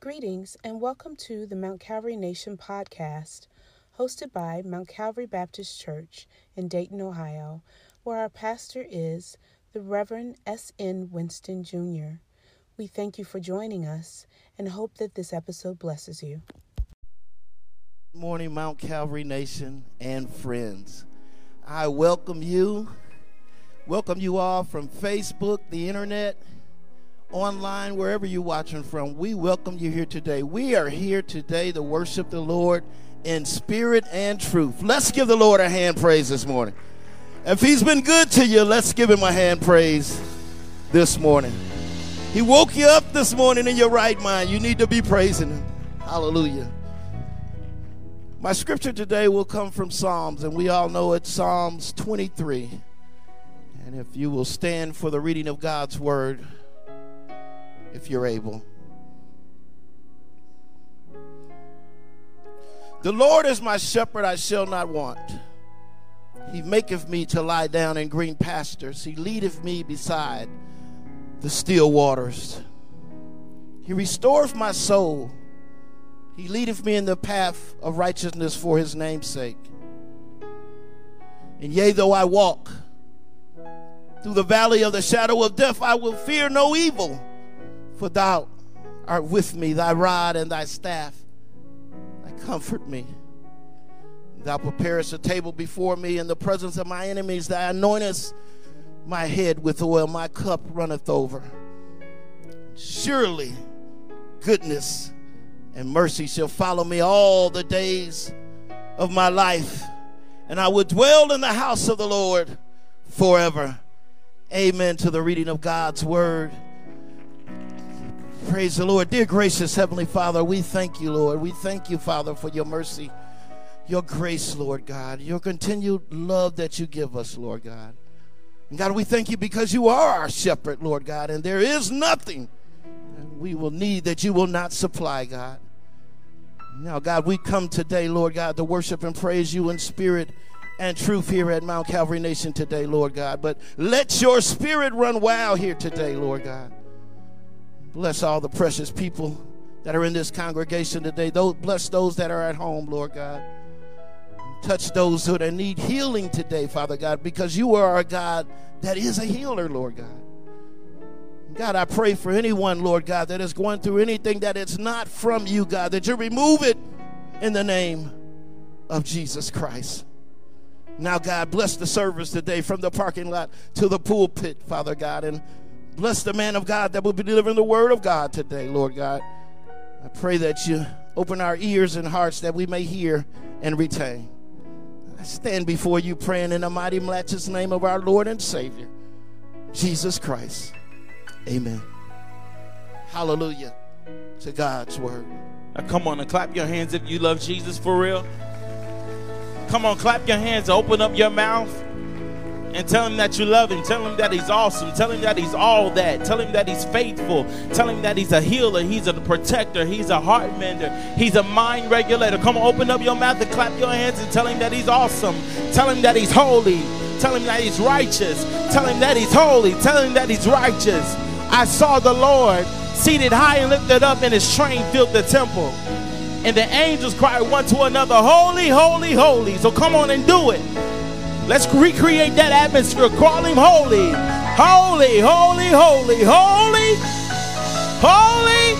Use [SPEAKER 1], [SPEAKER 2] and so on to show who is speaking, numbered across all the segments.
[SPEAKER 1] Greetings and welcome to the Mount Calvary Nation podcast, hosted by Mount Calvary Baptist Church in Dayton, Ohio, where our pastor is the Reverend S.N. Winston Jr. We thank you for joining us and hope that this episode blesses you.
[SPEAKER 2] Good morning, Mount Calvary Nation and friends. I welcome you. Welcome you all from Facebook, the internet, online, wherever you're watching from. We welcome you here today. We are here today to worship the Lord in spirit and truth. Let's give the Lord a hand praise this morning. If He's been good to you, let's give Him a hand praise this morning. He woke you up this morning in your right mind. You need to be praising Him. Hallelujah. My scripture today will come from Psalms, and we all know it's Psalms 23. And if you will stand for the reading of God's word, if you're able. The Lord is my shepherd, I shall not want. He maketh me to lie down in green pastures. He leadeth me beside the still waters. He restoreth my soul. He leadeth me in the path of righteousness for his name's sake. And yea, though I walk through the valley of the shadow of death, I will fear no evil for thou art with me, thy rod and thy staff, they comfort me. Thou preparest a table before me in the presence of my enemies, thou anointest my head with oil, my cup runneth over. Surely goodness and mercy shall follow me all the days of my life, and I will dwell in the house of the Lord forever. Amen to the reading of God's word. Praise the Lord. Dear gracious Heavenly Father, we thank you, Lord. We thank you, Father, for your mercy, your grace, Lord God, your continued love that you give us, Lord God. And God, we thank you because you are our shepherd, Lord God, and there is nothing we will need that you will not supply, God. Now, God, we come today, Lord God, to worship and praise you in spirit and truth here at Mount Calvary Nation today, Lord God. But let your spirit run wild here today, Lord God. Bless all the precious people that are in this congregation today. Those, bless those that are at home, Lord God. Touch those who need healing today, Father God, because you are a God that is a healer, Lord God. God, I pray for anyone, Lord God, that is going through anything that is not from you, God, that you remove it in the name of Jesus Christ. Now, God, bless the service today from the parking lot to the pulpit, Father God, and Bless the man of God that will be delivering the word of God today, Lord God. I pray that you open our ears and hearts that we may hear and retain. I stand before you praying in the mighty, matchless name of our Lord and Savior, Jesus Christ. Amen. Hallelujah to God's word.
[SPEAKER 3] Now come on and clap your hands if you love Jesus for real. Come on, clap your hands, open up your mouth and tell him that you love him. Tell him that he's awesome. Tell him that he's all that. Tell him that he's faithful. Tell him that he's a healer. He's a protector. He's a heart mender. He's a mind regulator. Come on, open up your mouth and clap your hands and tell him that he's awesome. Tell him that he's holy. Tell him that he's righteous. Tell him that he's holy. Tell him that he's righteous. I saw the Lord seated high and lifted up, and his train filled the temple. And the angels cried one to another, Holy, holy, holy. So come on and do it. Let's recreate that atmosphere. Call him holy. Holy, holy, holy, holy, holy,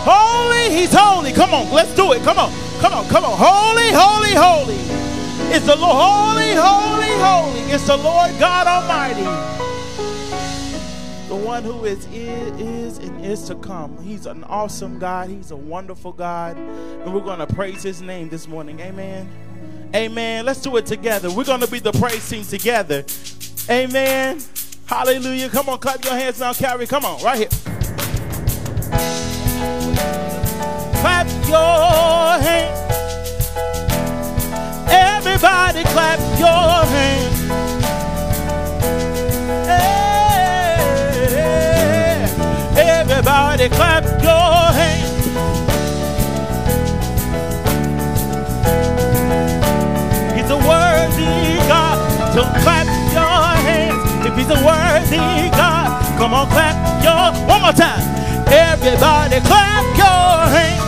[SPEAKER 3] holy. He's holy. Come on, let's do it. Come on, come on, come on. Holy, holy, holy. It's the Lord. Holy, holy, holy. It's the Lord God Almighty. The one who is, is, and is to come. He's an awesome God. He's a wonderful God. And we're going to praise his name this morning. Amen. Amen. Let's do it together. We're going to be the praise team together. Amen. Hallelujah. Come on, clap your hands now, Calvary. Come on, right here. Clap your hands. Everybody clap your hands. Hey, everybody clap your He's a worthy God. Come on, clap your one more time. Everybody, clap your hands.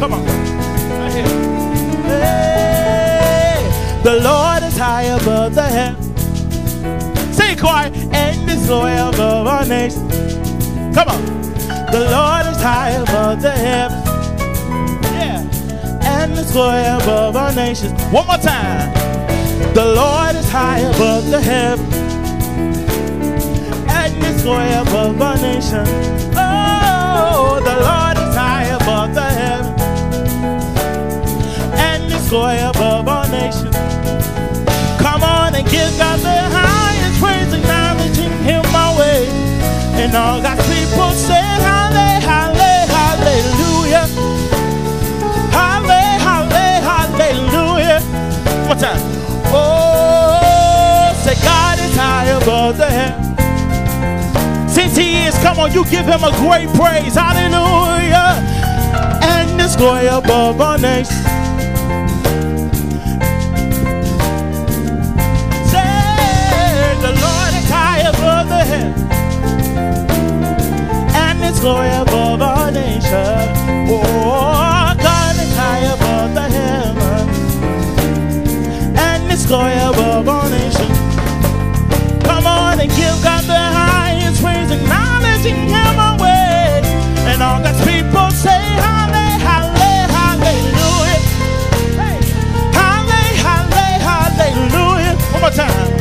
[SPEAKER 3] Come on. Right here.
[SPEAKER 2] Hey, the Lord is high above the heavens. it quiet. and is loyal above our nations. Come on. The Lord is high above the heavens. Yeah. And His glory above our nations. One more time. The Lord is high above the heavens. And His glory above our nation. Oh, the Lord is high above the heavens. And His glory above our nation. Come on and give God the highest praise, acknowledging Him my way. And all God's people say, on, you give Him a great praise. Hallelujah. And His glory above our nation. Say, the Lord is high above the heavens and His glory above our nation. Oh, God is high above the heavens and His glory above our nation. Come on and give God the time.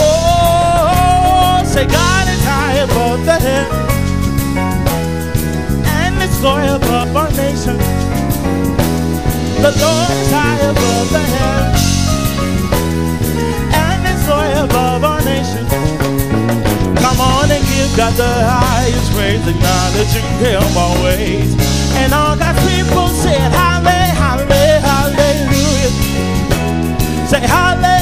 [SPEAKER 2] Oh, say God is high above the heavens and His glory above our nation. The Lord is high above the heavens and His glory above our nation. Come on and give God the highest praise, acknowledging Him always. And all God's people said, Halle, halle, hallelujah. Say, Halle,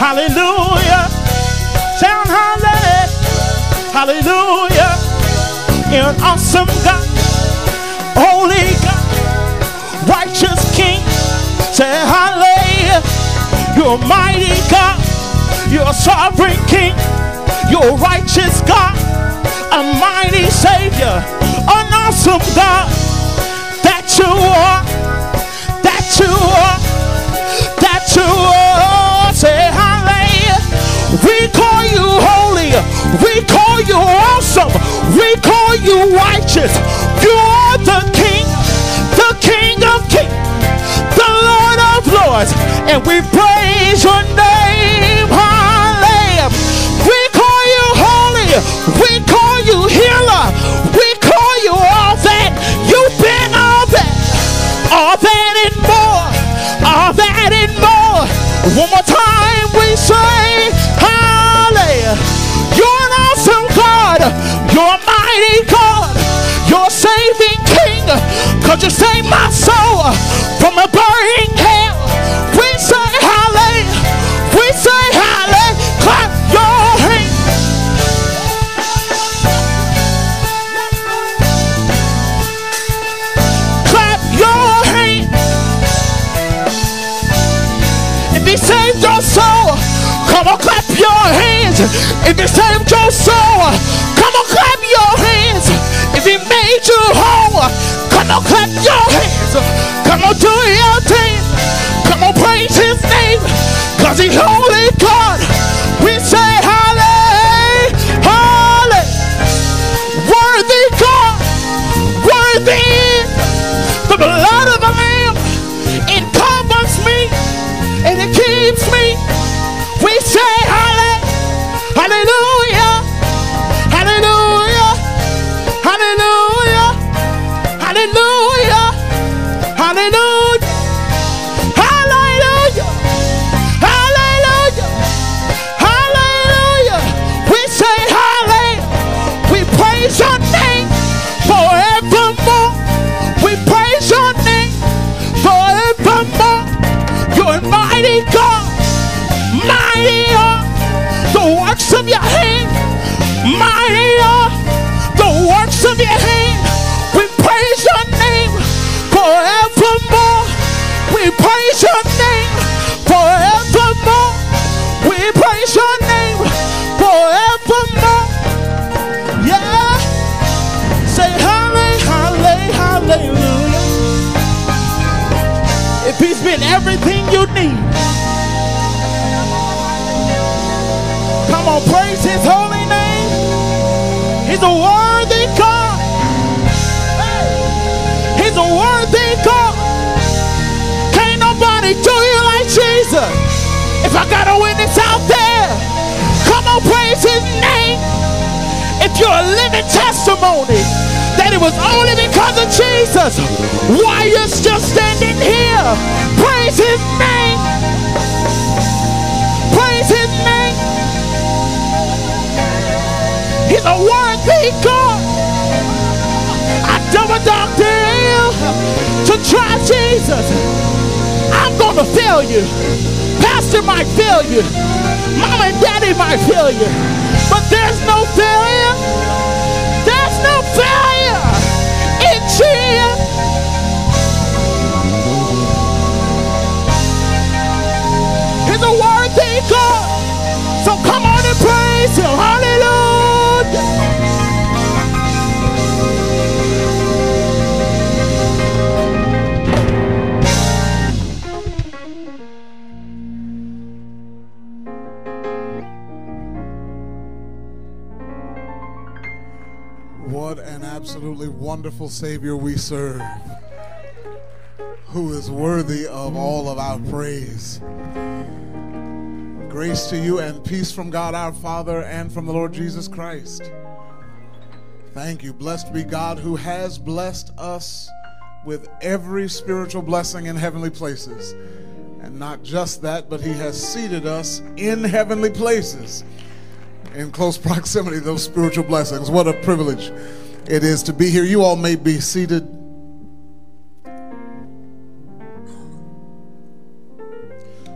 [SPEAKER 2] hallelujah. Sound Halle, hallelujah. You're an awesome God, holy God, righteous King. Say, Hallelujah. You're a mighty God. You're a sovereign King. You're a righteous God, a mighty Savior, an awesome God. That you are, that you are, you are the King, the King of kings the Lord of Lords, and we praise your name. Cause you saved my soul from a burning hell. We say hallelujah. We say hallelujah. Clap your hands. Clap your hands. If he saved your soul, come on, clap your hands. If he saved your soul, Come on, do your If I got a witness out there, come on, praise his name. If you're a living testimony that it was only because of Jesus, why you're still standing here, praise his name. Praise his name. He's a worthy God. I double dare to try Jesus. I'm gonna fail you. Pastor might fail you. Mom and daddy might fail you. But there's no failure. There's no failure in Jesus. He's a worthy God. So come on and praise him. Hallelujah.
[SPEAKER 4] Wonderful Savior we serve, who is worthy of all of our praise. Grace to you and peace from God our Father and from the Lord Jesus Christ. Thank you. Blessed be God who has blessed us with every spiritual blessing in heavenly places. And not just that, but He has seated us in heavenly places in close proximity to those spiritual blessings. What a privilege it is to be here. You all may be seated.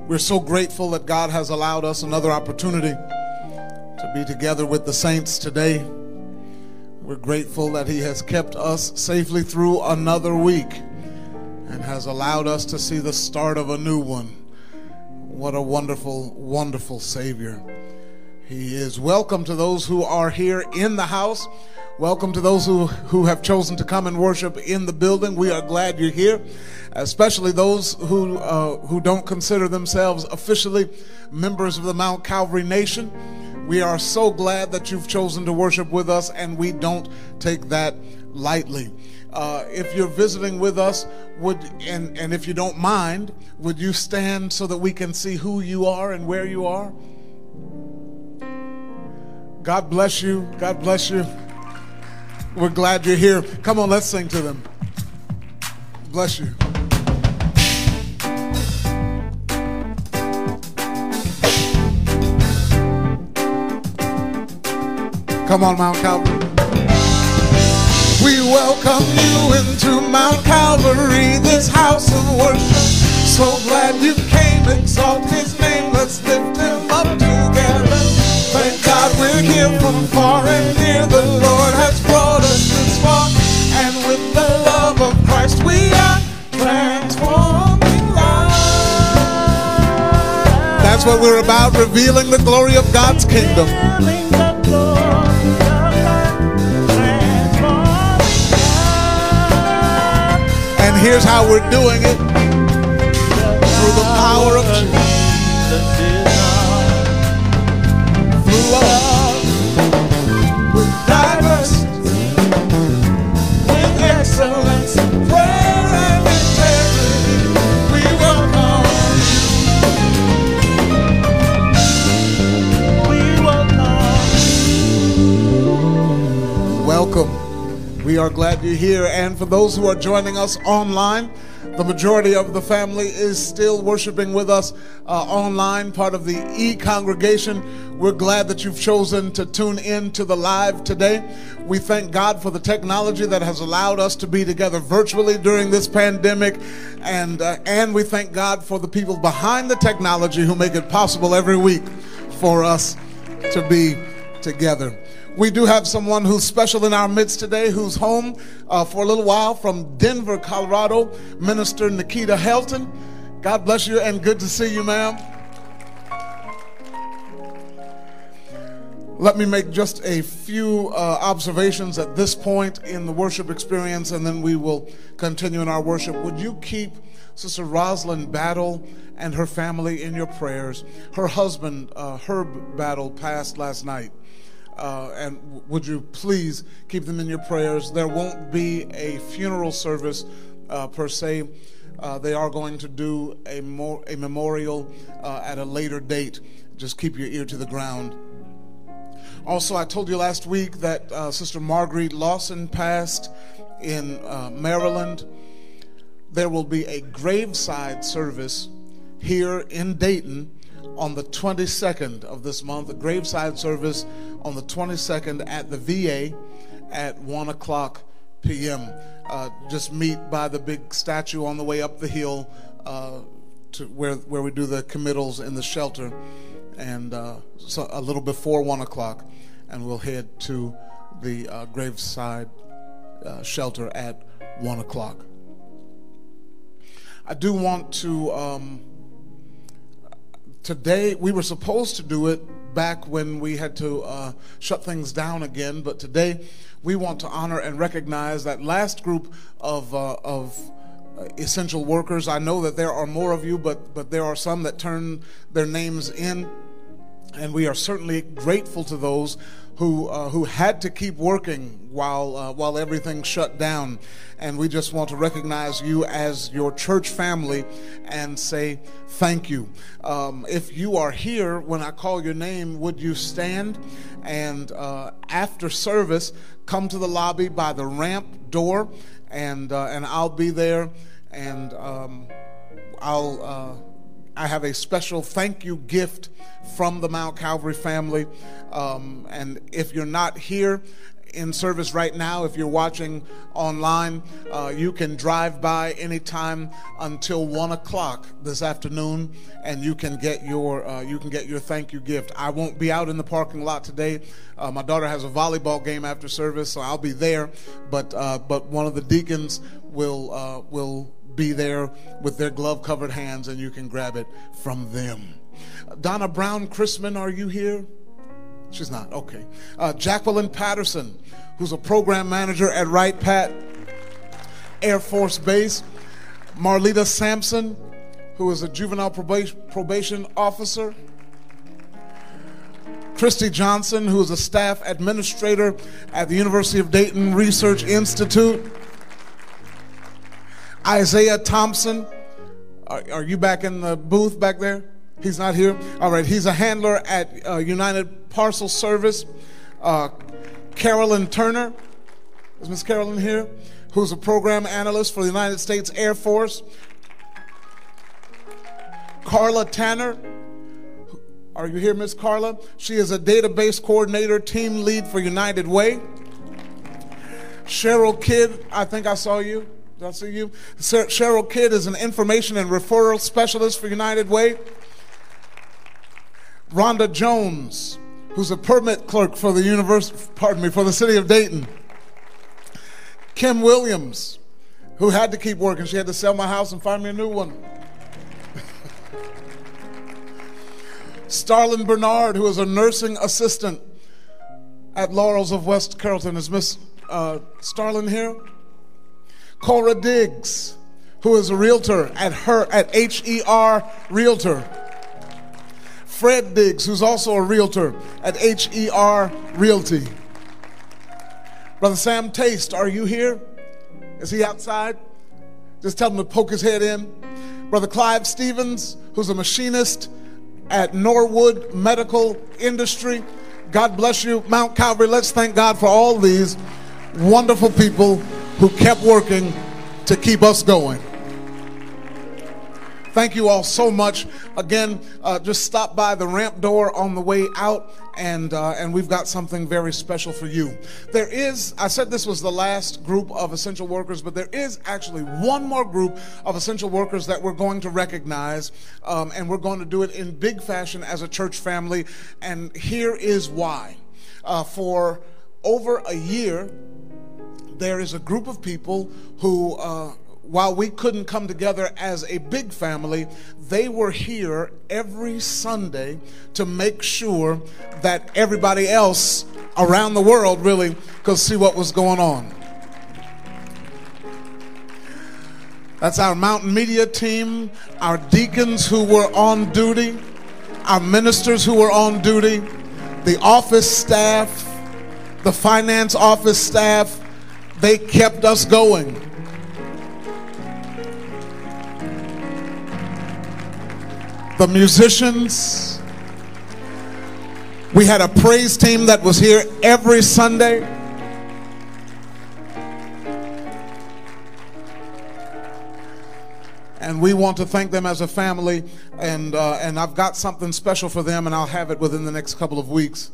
[SPEAKER 4] We're so grateful that God has allowed us another opportunity to be together with the saints today. We're grateful that He has kept us safely through another week and has allowed us to see the start of a new one. What a wonderful, wonderful Savior. He is welcome to those who are here in the house. Welcome to those who, who have chosen to come and worship in the building. We are glad you're here, especially those who, uh, who don't consider themselves officially members of the Mount Calvary Nation. We are so glad that you've chosen to worship with us, and we don't take that lightly. Uh, if you're visiting with us, would and, and if you don't mind, would you stand so that we can see who you are and where you are? God bless you. God bless you. We're glad you're here. Come on, let's sing to them. Bless you. Come on, Mount Calvary. We welcome you into Mount Calvary, this house of worship. So glad you came, exalt his name. Let's lift him up together. Thank God we're from far and near. The Lord has brought us this far. And with the love of Christ, we are transforming lives. That's what we're about, revealing the glory of God's kingdom. And here's how we're doing it through the power of Jesus. Through love, here. And for those who are joining us online, the majority of the family is still worshiping with us uh, online, part of the e congregation. We're glad that you've chosen to tune in to the live today. We thank God for the technology that has allowed us to be together virtually during this pandemic. And, uh, and we thank God for the people behind the technology who make it possible every week for us to be together. We do have someone who's special in our midst today, who's home uh, for a little while from Denver, Colorado, Minister Nikita Helton. God bless you and good to see you, ma'am. Let me make just a few uh, observations at this point in the worship experience, and then we will continue in our worship. Would you keep Sister Rosalind Battle and her family in your prayers. Her husband, uh, Herb Battle, passed last night. Uh, and w- would you please keep them in your prayers? There won't be a funeral service uh, per se. Uh, they are going to do a, more, a memorial uh, at a later date. Just keep your ear to the ground. Also, I told you last week that uh, Sister Marguerite Lawson passed in uh, Maryland. There will be a graveside service here in Dayton on the 22nd of this month, a graveside service on the 22nd at the VA at 1 o'clock p.m. Uh, just meet by the big statue on the way up the hill uh, to where, where we do the committals in the shelter, and uh, so a little before 1 o'clock, and we'll head to the uh, graveside uh, shelter at 1 o'clock. I do want to. Um, today, we were supposed to do it back when we had to uh, shut things down again, but today we want to honor and recognize that last group of, uh, of essential workers. I know that there are more of you, but, but there are some that turn their names in, and we are certainly grateful to those who uh, who had to keep working while uh, while everything shut down, and we just want to recognize you as your church family and say thank you. Um, if you are here when I call your name, would you stand? And uh, after service, come to the lobby by the ramp door, and uh, and I'll be there, and um, I'll uh, I have a special thank you gift from the Mount Calvary family. Um, and if you're not here in service right now, if you're watching online, uh, you can drive by anytime until one o'clock this afternoon, and you can get your uh, you can get your thank you gift. I won't be out in the parking lot today. Uh, my daughter has a volleyball game after service, so I'll be there. But uh, but one of the deacons will uh, will be there with their glove covered hands and you can grab it from them. Donna Brown Chrisman, are you here? She's not. Okay. Uh, Jacqueline Patterson, who's a program manager at Wright Pat Air Force Base. Marlita Sampson, who is a juvenile probation, probation officer. Christy Johnson, who is a staff administrator at the University of Dayton Research Institute. Isaiah Thompson. Are, are, you back in the booth back there? He's not here. All right. He's a handler at uh, United Parcel Service. Uh, Carolyn Turner. Is Miss Carolyn here? Who's a program analyst for the United States Air Force. Carla Tanner. Are you here, Miss Carla? She is a database coordinator, team lead for United Way. Cheryl Kidd, I think I saw you. I see you? Cheryl Kidd is an information and referral specialist for United Way. Rhonda Jones, who's a permit clerk for the university, pardon me, for the city of Dayton. Kim Williams, who had to keep working. She had to sell my house and find me a new one. Starlin Bernard, who is a nursing assistant at Laurels of West Carrollton. Is Miss uh, Starlin here? Cora Diggs, who is a realtor at her at HER Realtor. Fred Diggs, who's also a realtor at HER Realty. Brother Sam Taste, are you here? Is he outside? Just tell him to poke his head in. Brother Clive Stevens, who's a machinist at Norwood Medical Industry. God bless you, Mount Calvary. Let's thank God for all these wonderful people who kept working to keep us going. Thank you all so much. Again, uh, just stop by the ramp door on the way out, and uh, and we've got something very special for you. There is, I said this was the last group of essential workers, but there is actually one more group of essential workers that we're going to recognize, um, and we're going to do it in big fashion as a church family. And here is why. Uh, for over a year, there is a group of people who, uh, while we couldn't come together as a big family, they were here every Sunday to make sure that everybody else around the world really could see what was going on. That's our Mountain Media team, our deacons who were on duty, our ministers who were on duty, the office staff, the finance office staff. They kept us going. The musicians. We had a praise team that was here every Sunday. and we want to thank them as a family. And uh, and I've got something special for them, and I'll have it within the next couple of weeks.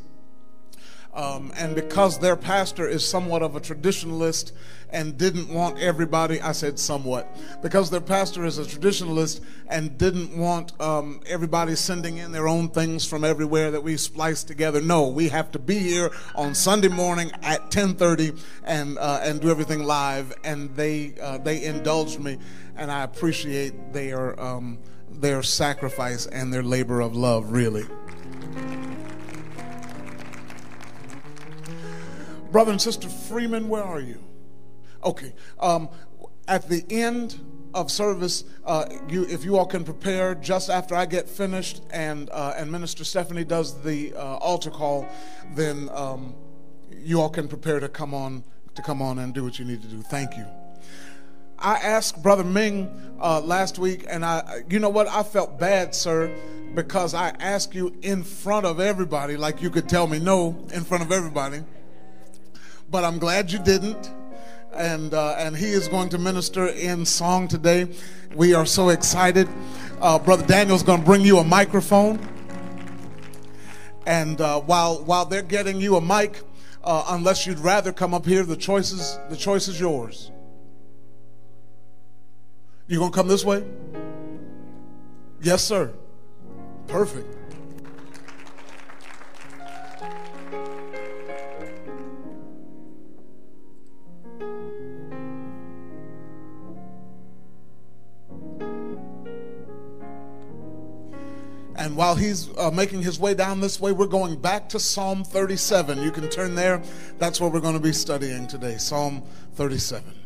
[SPEAKER 4] Um, and because their pastor is somewhat of a traditionalist and didn't want everybody, I said somewhat, because their pastor is a traditionalist and didn't want um, everybody sending in their own things from everywhere that we splice together. No, we have to be here on Sunday morning at 10:30 and uh, and do everything live. And they uh, they indulged me, and I appreciate their um, their sacrifice and their labor of love. Really. Brother and Sister Freeman, where are you? Okay. Um, at the end of service, uh, you, if you all can prepare just after I get finished and, uh, and Minister Stephanie does the uh, altar call, then um, you all can prepare to come on to come on and do what you need to do. Thank you. I asked Brother Ming uh, last week, and I, you know what? I felt bad, sir, because I asked you in front of everybody, like you could tell me no in front of everybody but I'm glad you didn't. And, uh, and he is going to minister in song today. We are so excited. Uh, Brother Daniel's going to bring you a microphone. And uh, while, while they're getting you a mic, uh, unless you'd rather come up here, the choice is, the choice is yours. You going to come this way? Yes, sir. Perfect. And while he's uh, making his way down this way, we're going back to Psalm 37. You can turn there. That's what we're going to be studying today Psalm 37.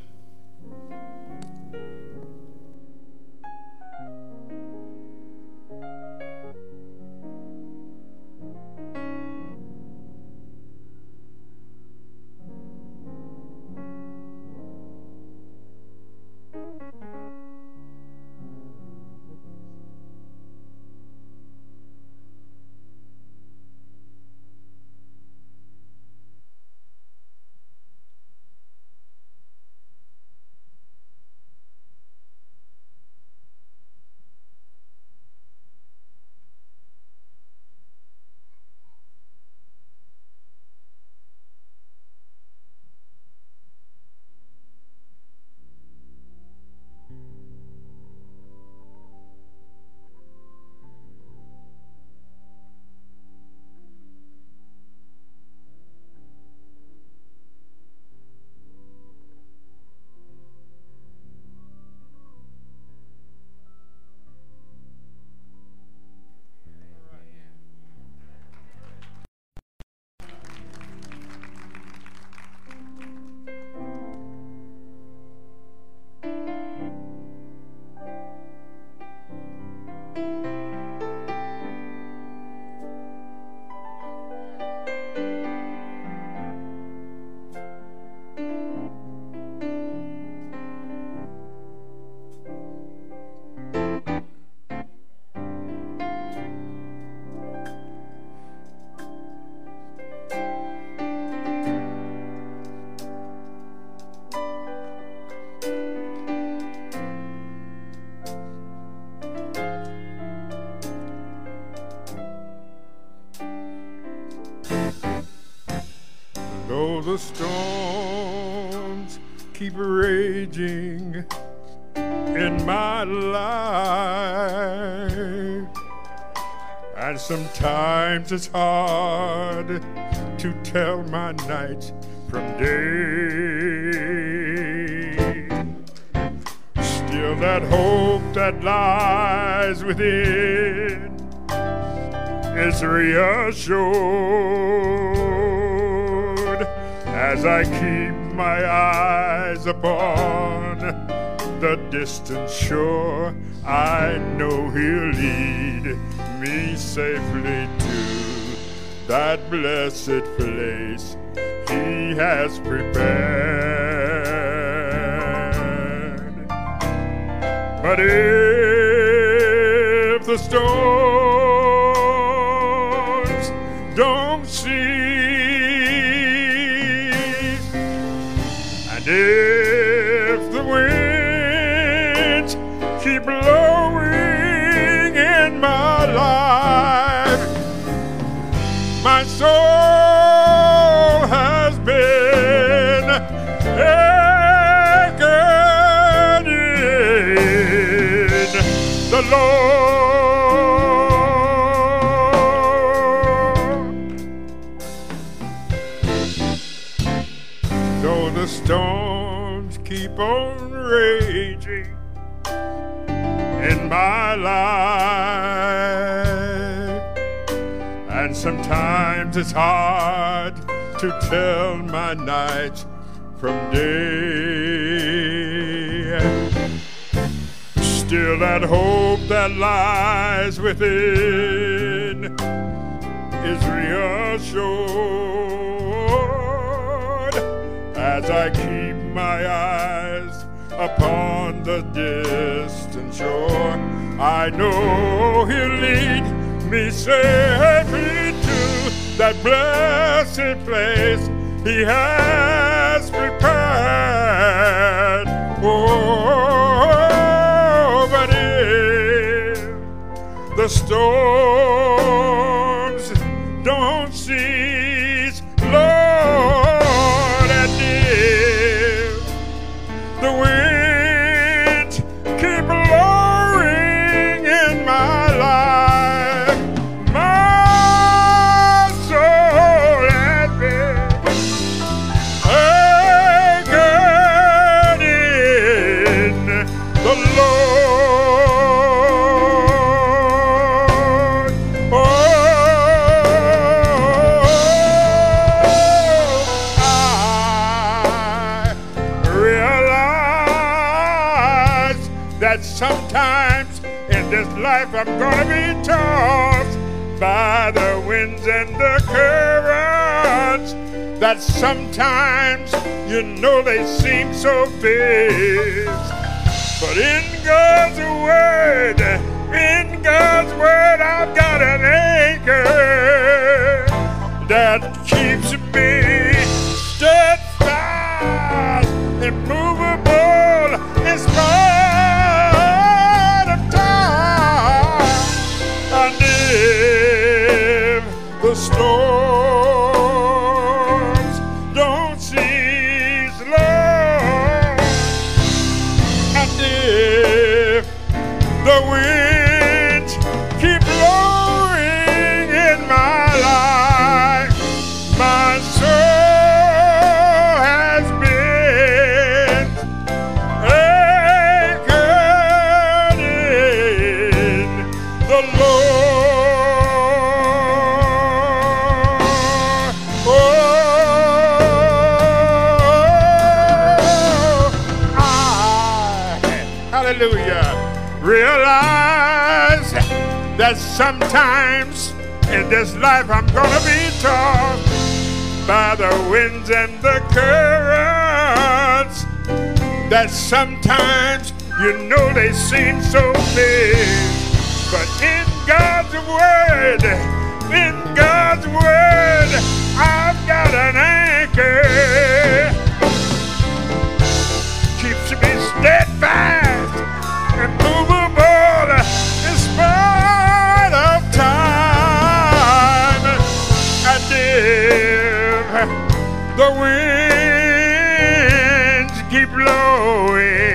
[SPEAKER 5] It's hard to tell my night from day. Still, that hope that lies within is reassured as I keep my eyes upon the distant shore. I know he'll lead me safely that blessed place he has prepared. But if the storms it's hard to tell my night from day. Still, that hope that lies within is reassured as I keep my eyes upon the distant shore. I know He'll lead me safely that blessed place He has prepared. Oh, but the storms by the winds and the currents. That sometimes you know they seem so big. But in God's word, in God's word, I've got an anchor that keeps me steadfast, immovable, sometimes in this life I'm gonna be tossed by the winds and the currents. That sometimes you know they seem so big, but in God's word, in God's word, I've got an anchor If the winds keep blowing,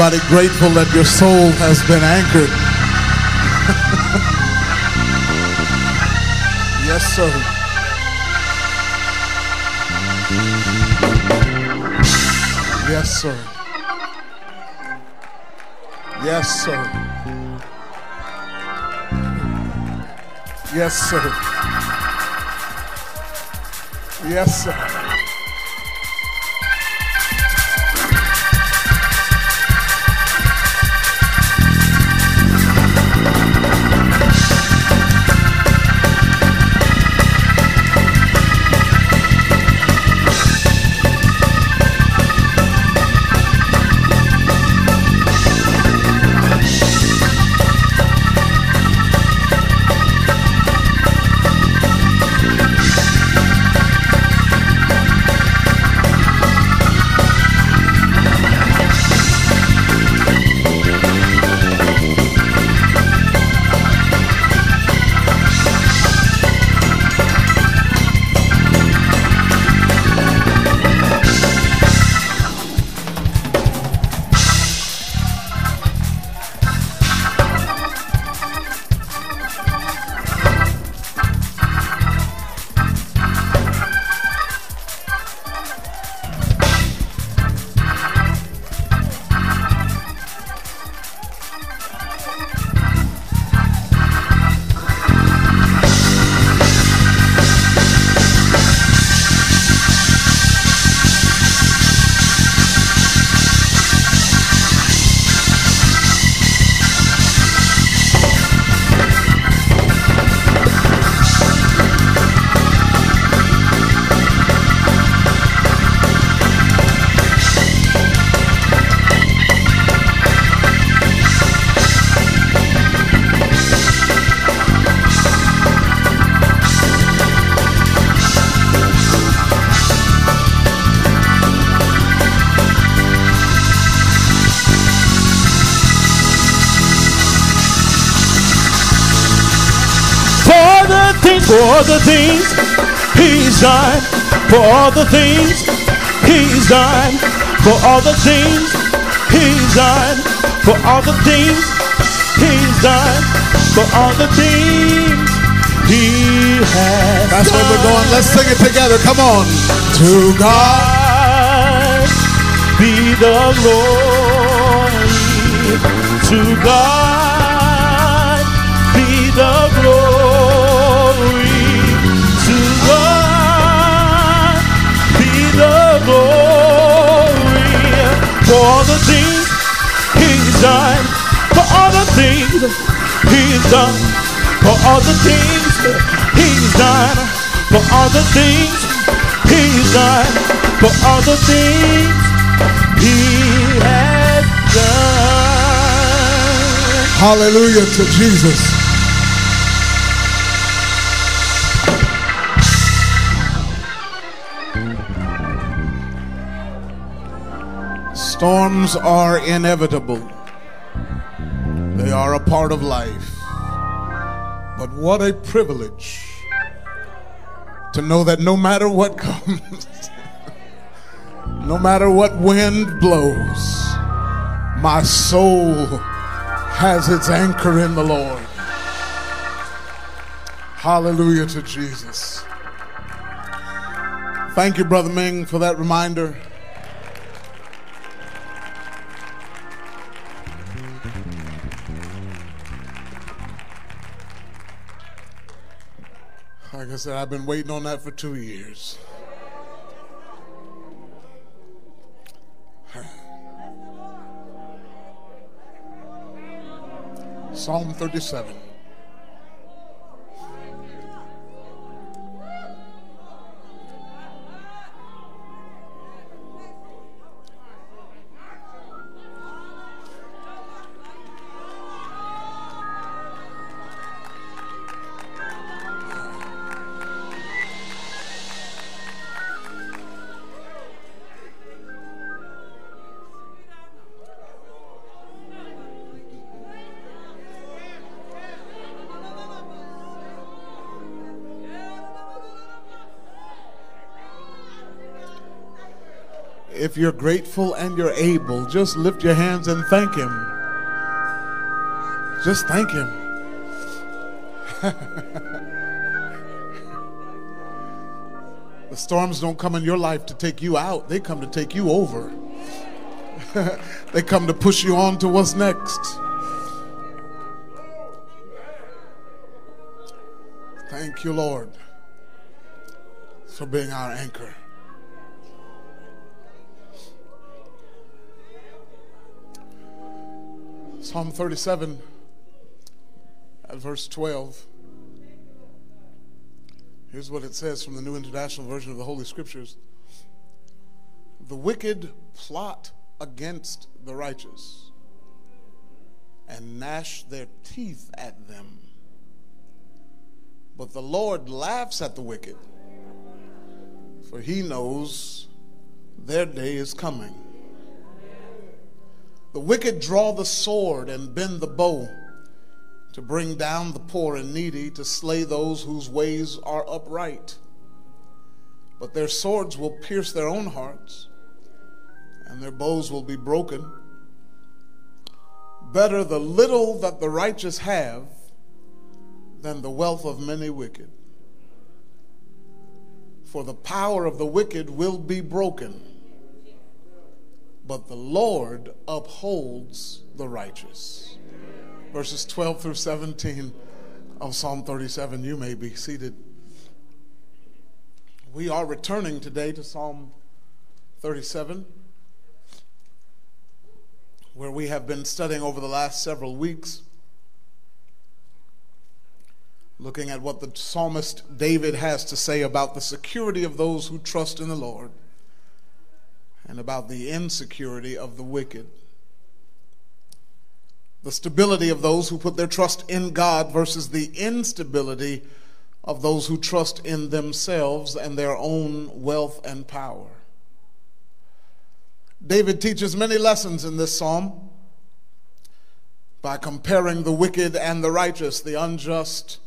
[SPEAKER 4] everybody grateful that your soul has been anchored. yes, sir. Yes, sir. Yes, sir. Yes, sir. Yes, sir.
[SPEAKER 2] All the things he's done, for all the things he's done, for all the things he's done, for all the things he's done, for all the things he has
[SPEAKER 4] That's where we're going. Let's sing it together. Come on. To. God
[SPEAKER 2] be the glory. To God He's done. For all the things He's done. For all the things He's done. For all the things He has done.
[SPEAKER 4] Hallelujah to Jesus. Storms are inevitable. Part of life. But what a privilege to know that no matter what comes, no matter what wind blows, my soul has its anchor in the Lord. Hallelujah to Jesus. Thank you, Brother Ming, for that reminder. Like I said, I've been waiting on that for two years. Psalm 37. If you're grateful and you're able, just lift your hands and thank Him. Just thank Him. the storms don't come in your life to take you out, they come to take you over. they come to push you on to what's next. Thank you, Lord, for being our anchor. Psalm 37 at verse 12. Here's what it says from the New International Version of the Holy Scriptures The wicked plot against the righteous and gnash their teeth at them. But the Lord laughs at the wicked, for he knows their day is coming. The wicked draw the sword and bend the bow to bring down the poor and needy, to slay those whose ways are upright. But their swords will pierce their own hearts, and their bows will be broken. Better the little that the righteous have than the wealth of many wicked. For the power of the wicked will be broken but the Lord upholds the righteous. Verses 12 through 17 of Psalm 37. You may be seated. We are returning today to Psalm 37, where we have been studying over the last several weeks, looking at what the psalmist David has to say about the security of those who trust in the Lord and about the insecurity of the wicked. The stability of those who put their trust in God versus the instability of those who trust in themselves and their own wealth and power. David teaches many lessons in this psalm by comparing the wicked and the righteous, the unjust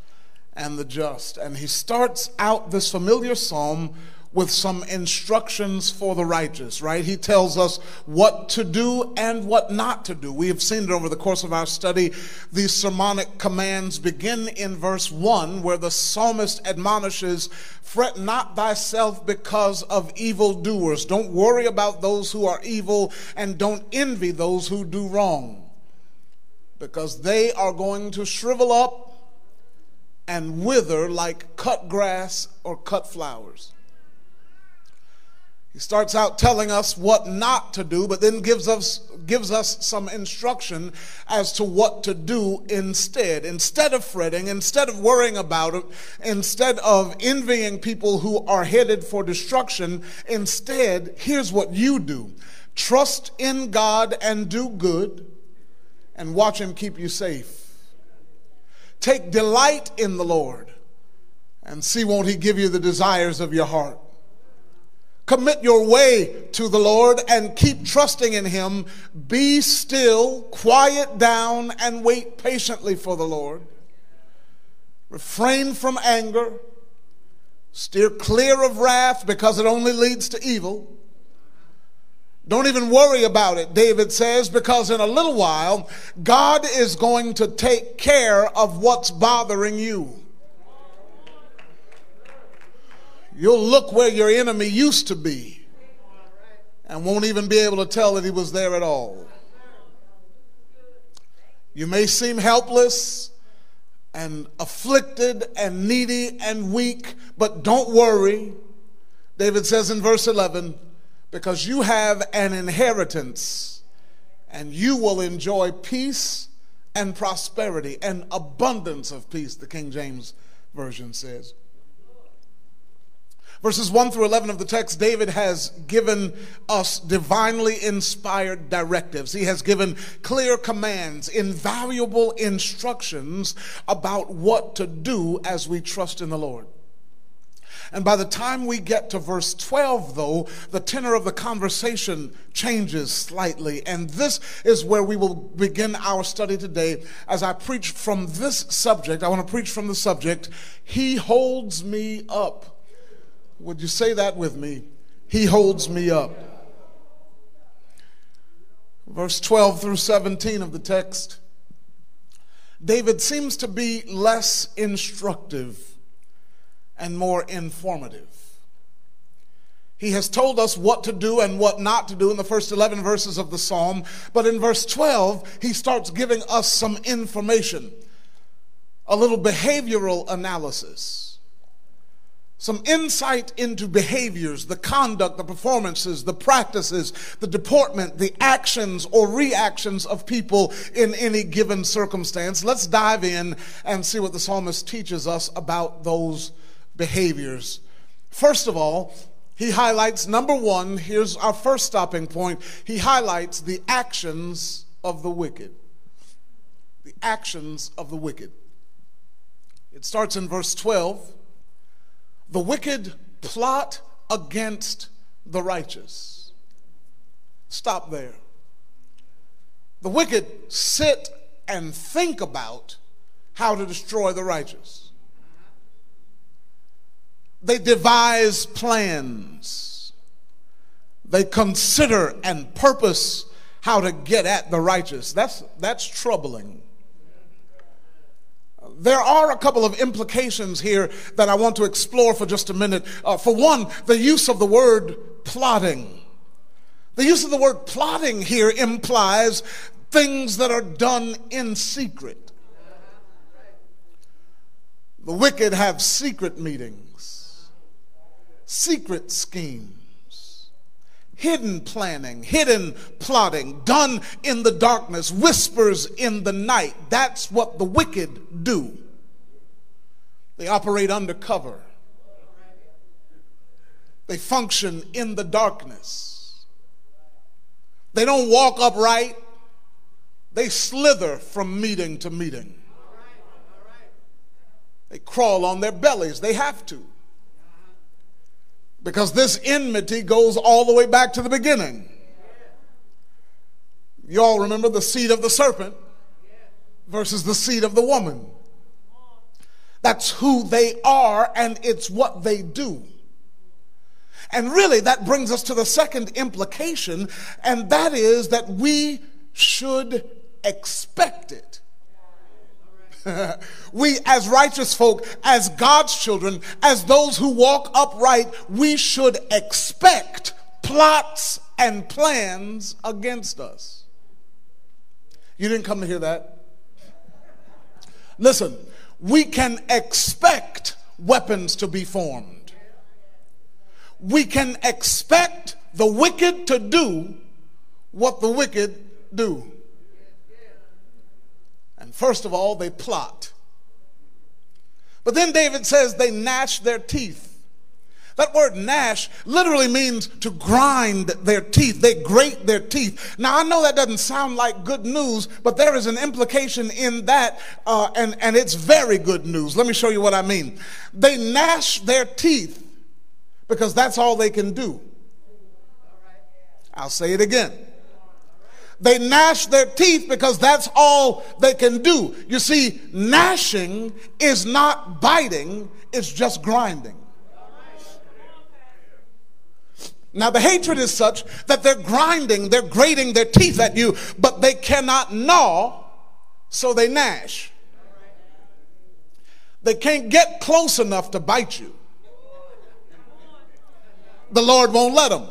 [SPEAKER 4] and the just. And he starts out this familiar psalm with some instructions for the righteous, right? He tells us what to do and what not to do. We have seen it over the course of our study. These sermonic commands begin in verse 1, where the psalmist admonishes, Fret not thyself because of evildoers. Don't worry about those who are evil, and don't envy those who do wrong, because they are going to shrivel up and wither like cut grass or cut flowers. He starts out telling us what not to do, but then gives us, gives us some instruction as to what to do instead. Instead of fretting, instead of worrying about it, instead of envying people who are headed for destruction, instead, here's what you do trust in God and do good, and watch Him keep you safe. Take delight in the Lord, and see, won't He give you the desires of your heart? Commit your way to the Lord and keep trusting in Him. Be still, quiet down, and wait patiently for the Lord. Refrain from anger. Steer clear of wrath because it only leads to evil. Don't even worry about it, David says, because in a little while, God is going to take care of what's bothering you. You'll look where your enemy used to be and won't even be able to tell that he was there at all. You may seem helpless and afflicted and needy and weak, but don't worry. David says in verse 11, because you have an inheritance and you will enjoy peace and prosperity and abundance of peace, the King James Version says. Verses 1 through 11 of the text, David has given us divinely inspired directives. He has given clear commands, invaluable instructions about what to do as we trust in the Lord. And by the time we get to verse 12, though, the tenor of the conversation changes slightly. And this is where we will begin our study today. As I preach from this subject, I want to preach from the subject, He holds me up. Would you say that with me? He holds me up. Verse 12 through 17 of the text. David seems to be less instructive and more informative. He has told us what to do and what not to do in the first 11 verses of the psalm, but in verse 12, he starts giving us some information, a little behavioral analysis some insight into behaviors, the conduct, the performances, the practices, the deportment, the actions or reactions of people in any given circumstance. Let's dive in and see what the psalmist teaches us about those behaviors. First of all, he highlights number one, here's our first stopping point. He highlights the actions of the wicked. The actions of the wicked. It starts in verse 12 the wicked plot against the righteous. Stop there. The wicked sit and think about how to destroy the righteous. They devise plans. They consider and purpose how to get at the righteous. That's, that's troubling there are a couple of implications here that I want to explore for just a minute. Uh, for one, the use of the word plotting. The use of the word plotting here implies things that are done in secret. The wicked have secret meetings, secret schemes hidden planning, hidden plotting, done in the darkness, whispers in the night. That's what the wicked do. They operate undercover, they function in the darkness. They don't walk upright, they slither from meeting to meeting. They crawl on their bellies, they have to. Because this enmity goes all the way back to the beginning. You all remember the seed of the serpent versus the seed of the woman. That's who they are, and it's what they do. And really, that brings us to the second implication, and that is that we should expect it. we, as righteous folk, as God's children, as those who walk upright, we should expect plots and plans against us. You didn't come to hear that? Listen, we can expect weapons to be formed. We can expect the wicked to do what the wicked do. First of all, they plot. But then David says they gnash their teeth. That word gnash literally means to grind their teeth. They grate their teeth. Now, I know that doesn't sound like good news, but there is an implication in that, uh, and, and it's very good news. Let me show you what I mean. They gnash their teeth because that's all they can do. I'll say it again. They gnash their teeth because that's all they can do. You see, gnashing is not biting, it's just grinding. Now, the hatred is such that they're grinding, they're grating their teeth at you, but they cannot gnaw, so they gnash. They can't get close enough to bite you. The Lord won't let them.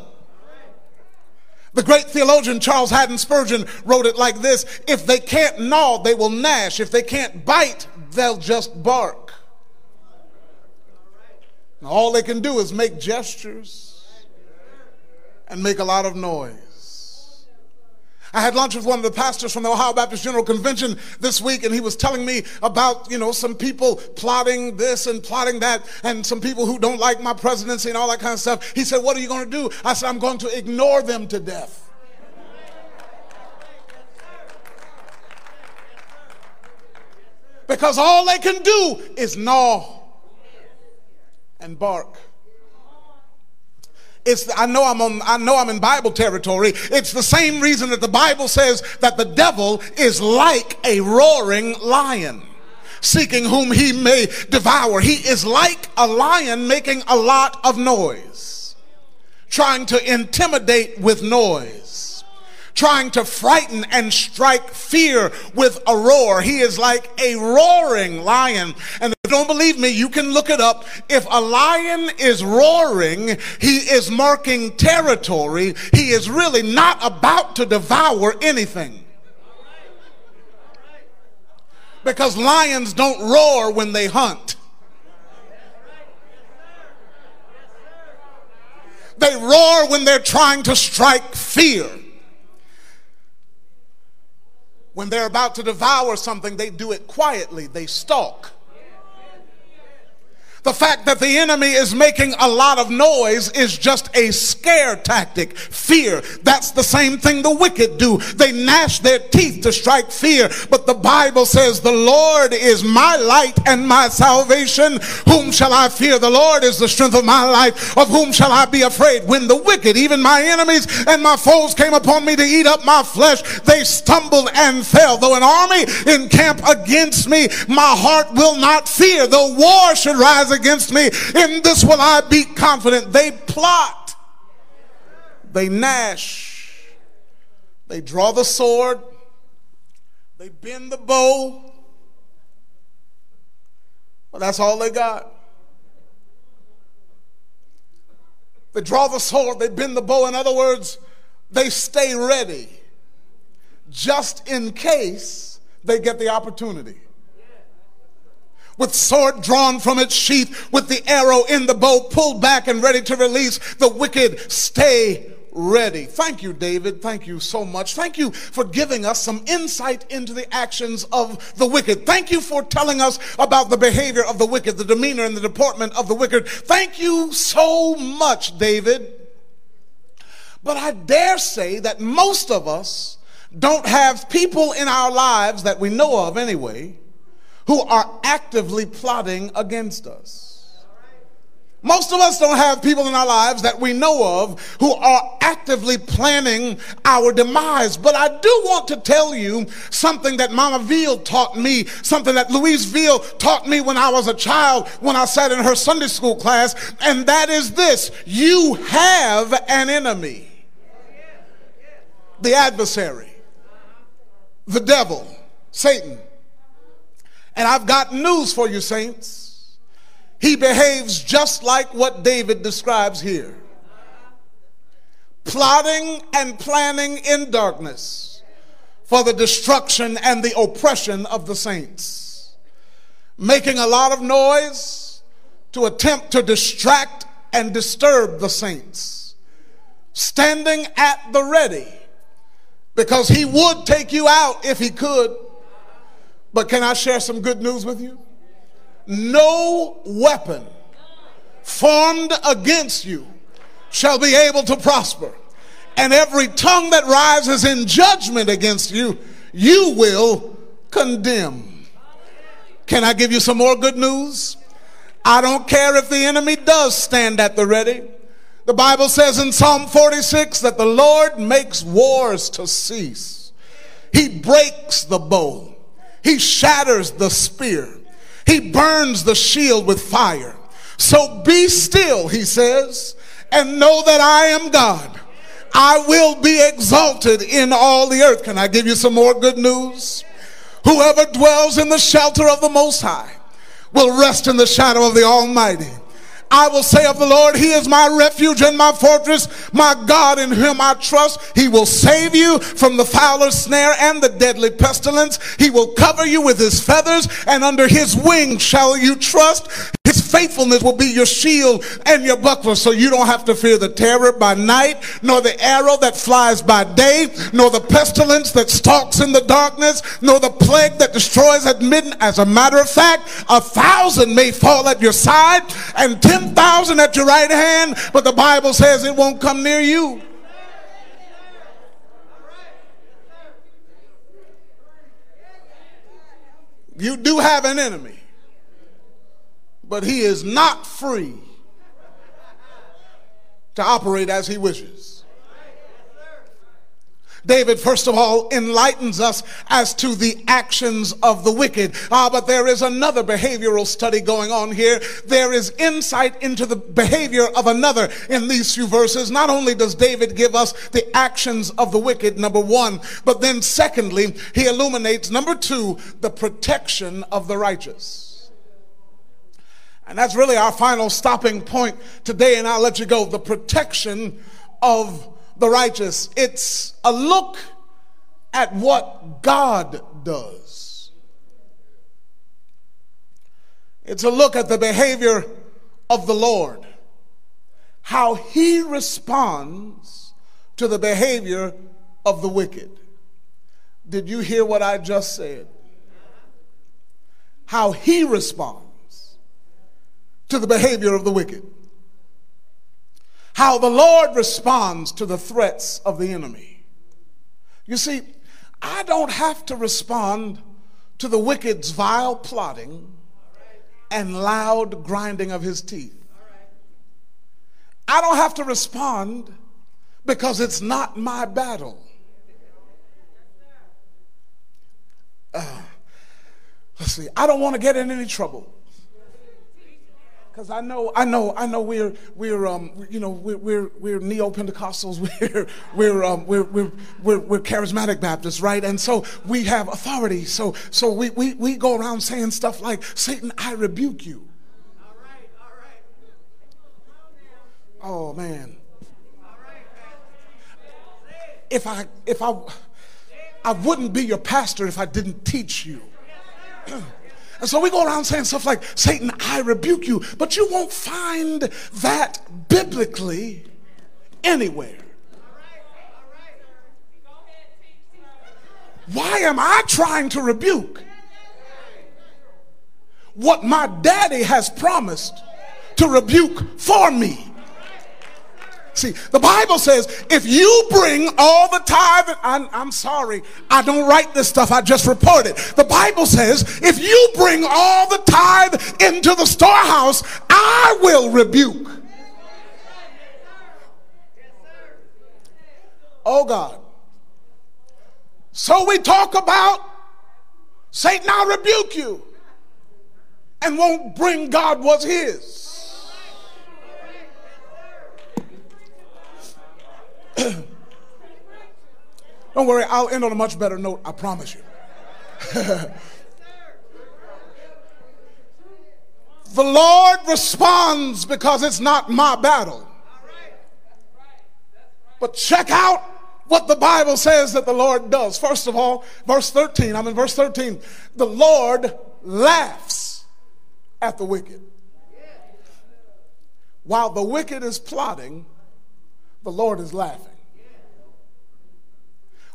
[SPEAKER 4] The great theologian Charles Haddon Spurgeon wrote it like this If they can't gnaw, they will gnash. If they can't bite, they'll just bark. all they can do is make gestures and make a lot of noise. I had lunch with one of the pastors from the Ohio Baptist General Convention this week, and he was telling me about, you know, some people plotting this and plotting that, and some people who don't like my presidency and all that kind of stuff. He said, What are you going to do? I said, I'm going to ignore them to death. Because all they can do is gnaw and bark. It's, I know I'm on, I know I'm in Bible territory. It's the same reason that the Bible says that the devil is like a roaring lion seeking whom he may devour. He is like a lion making a lot of noise, trying to intimidate with noise trying to frighten and strike fear with a roar. He is like a roaring lion. And if you don't believe me, you can look it up. If a lion is roaring, he is marking territory. He is really not about to devour anything. Because lions don't roar when they hunt. They roar when they're trying to strike fear. When they're about to devour something, they do it quietly, they stalk. The fact that the enemy is making a lot of noise is just a scare tactic. Fear. That's the same thing the wicked do. They gnash their teeth to strike fear. But the Bible says, The Lord is my light and my salvation. Whom shall I fear? The Lord is the strength of my life. Of whom shall I be afraid? When the wicked, even my enemies and my foes, came upon me to eat up my flesh, they stumbled and fell. Though an army encamp against me, my heart will not fear. Though war should rise against me. In this will I be confident. They plot, they gnash, they draw the sword, they bend the bow. Well, that's all they got. They draw the sword, they bend the bow. In other words, they stay ready just in case they get the opportunity with sword drawn from its sheath, with the arrow in the bow pulled back and ready to release, the wicked stay ready. Thank you, David. Thank you so much. Thank you for giving us some insight into the actions of the wicked. Thank you for telling us about the behavior of the wicked, the demeanor and the deportment of the wicked. Thank you so much, David. But I dare say that most of us don't have people in our lives that we know of anyway who are actively plotting against us. Most of us don't have people in our lives that we know of who are actively planning our demise. But I do want to tell you something that Mama Veal taught me, something that Louise Veal taught me when I was a child, when I sat in her Sunday school class, and that is this you have an enemy, the adversary, the devil, Satan. And I've got news for you, saints. He behaves just like what David describes here. Plotting and planning in darkness for the destruction and the oppression of the saints, making a lot of noise to attempt to distract and disturb the saints, standing at the ready because he would take you out if he could. But can I share some good news with you? no weapon formed against you shall be able to prosper. And every tongue that rises in judgment against you, you will condemn. Can I give you some more good news? I don't care if the enemy does stand at the ready. The Bible says in Psalm 46 that the Lord makes wars to cease. He breaks the bow. He shatters the spear. He burns the shield with fire. So be still, he says, and know that I am God. I will be exalted in all the earth. Can I give you some more good news? Whoever dwells in the shelter of the Most High will rest in the shadow of the Almighty. I will say of the Lord, He is my refuge and my fortress, my God in whom I trust. He will save you from the fowler's snare and the deadly pestilence. He will cover you with His feathers, and under His wings shall you trust. His faithfulness will be your shield and your buckler, so you don't have to fear the terror by night, nor the arrow that flies by day, nor the pestilence that stalks in the darkness, nor the plague that destroys at midnight. As a matter of fact, a thousand may fall at your side and ten 10,000 at your right hand, but the Bible says it won't come near you. You do have an enemy, but he is not free to operate as he wishes. David, first of all, enlightens us as to the actions of the wicked. Ah, but there is another behavioral study going on here. There is insight into the behavior of another in these few verses. Not only does David give us the actions of the wicked, number one, but then secondly, he illuminates, number two, the protection of the righteous. And that's really our final stopping point today, and I'll let you go. The protection of the righteous. It's a look at what God does. It's a look at the behavior of the Lord, how he responds to the behavior of the wicked. Did you hear what I just said? How he responds to the behavior of the wicked how the Lord responds to the threats of the enemy. You see, I don't have to respond to the wicked's vile plotting and loud grinding of his teeth. I don't have to respond because it's not my battle. Uh, let's see, I don't want to get in any trouble because I know, I know, I know we're, we're, um, you know, we're, we're, we're neo-Pentecostals, we're, we're, um, we're, we're, we're, we're charismatic Baptists, right? And so we have authority. So, so we, we, we go around saying stuff like, Satan, I rebuke you. All right, all right. Oh, man. If I, if I, I wouldn't be your pastor if I didn't teach you. And so we go around saying stuff like, Satan, I rebuke you. But you won't find that biblically anywhere. Why am I trying to rebuke what my daddy has promised to rebuke for me? See, the Bible says if you bring all the tithe, I'm, I'm, sorry, I don't write this stuff, I just report it. The Bible says if you bring all the tithe into the storehouse, I will rebuke. Oh God. So we talk about Satan, I'll rebuke you, and won't bring God what's his. Don't worry, I'll end on a much better note, I promise you. the Lord responds because it's not my battle. But check out what the Bible says that the Lord does. First of all, verse 13, I'm in verse 13. The Lord laughs at the wicked. While the wicked is plotting, the Lord is laughing.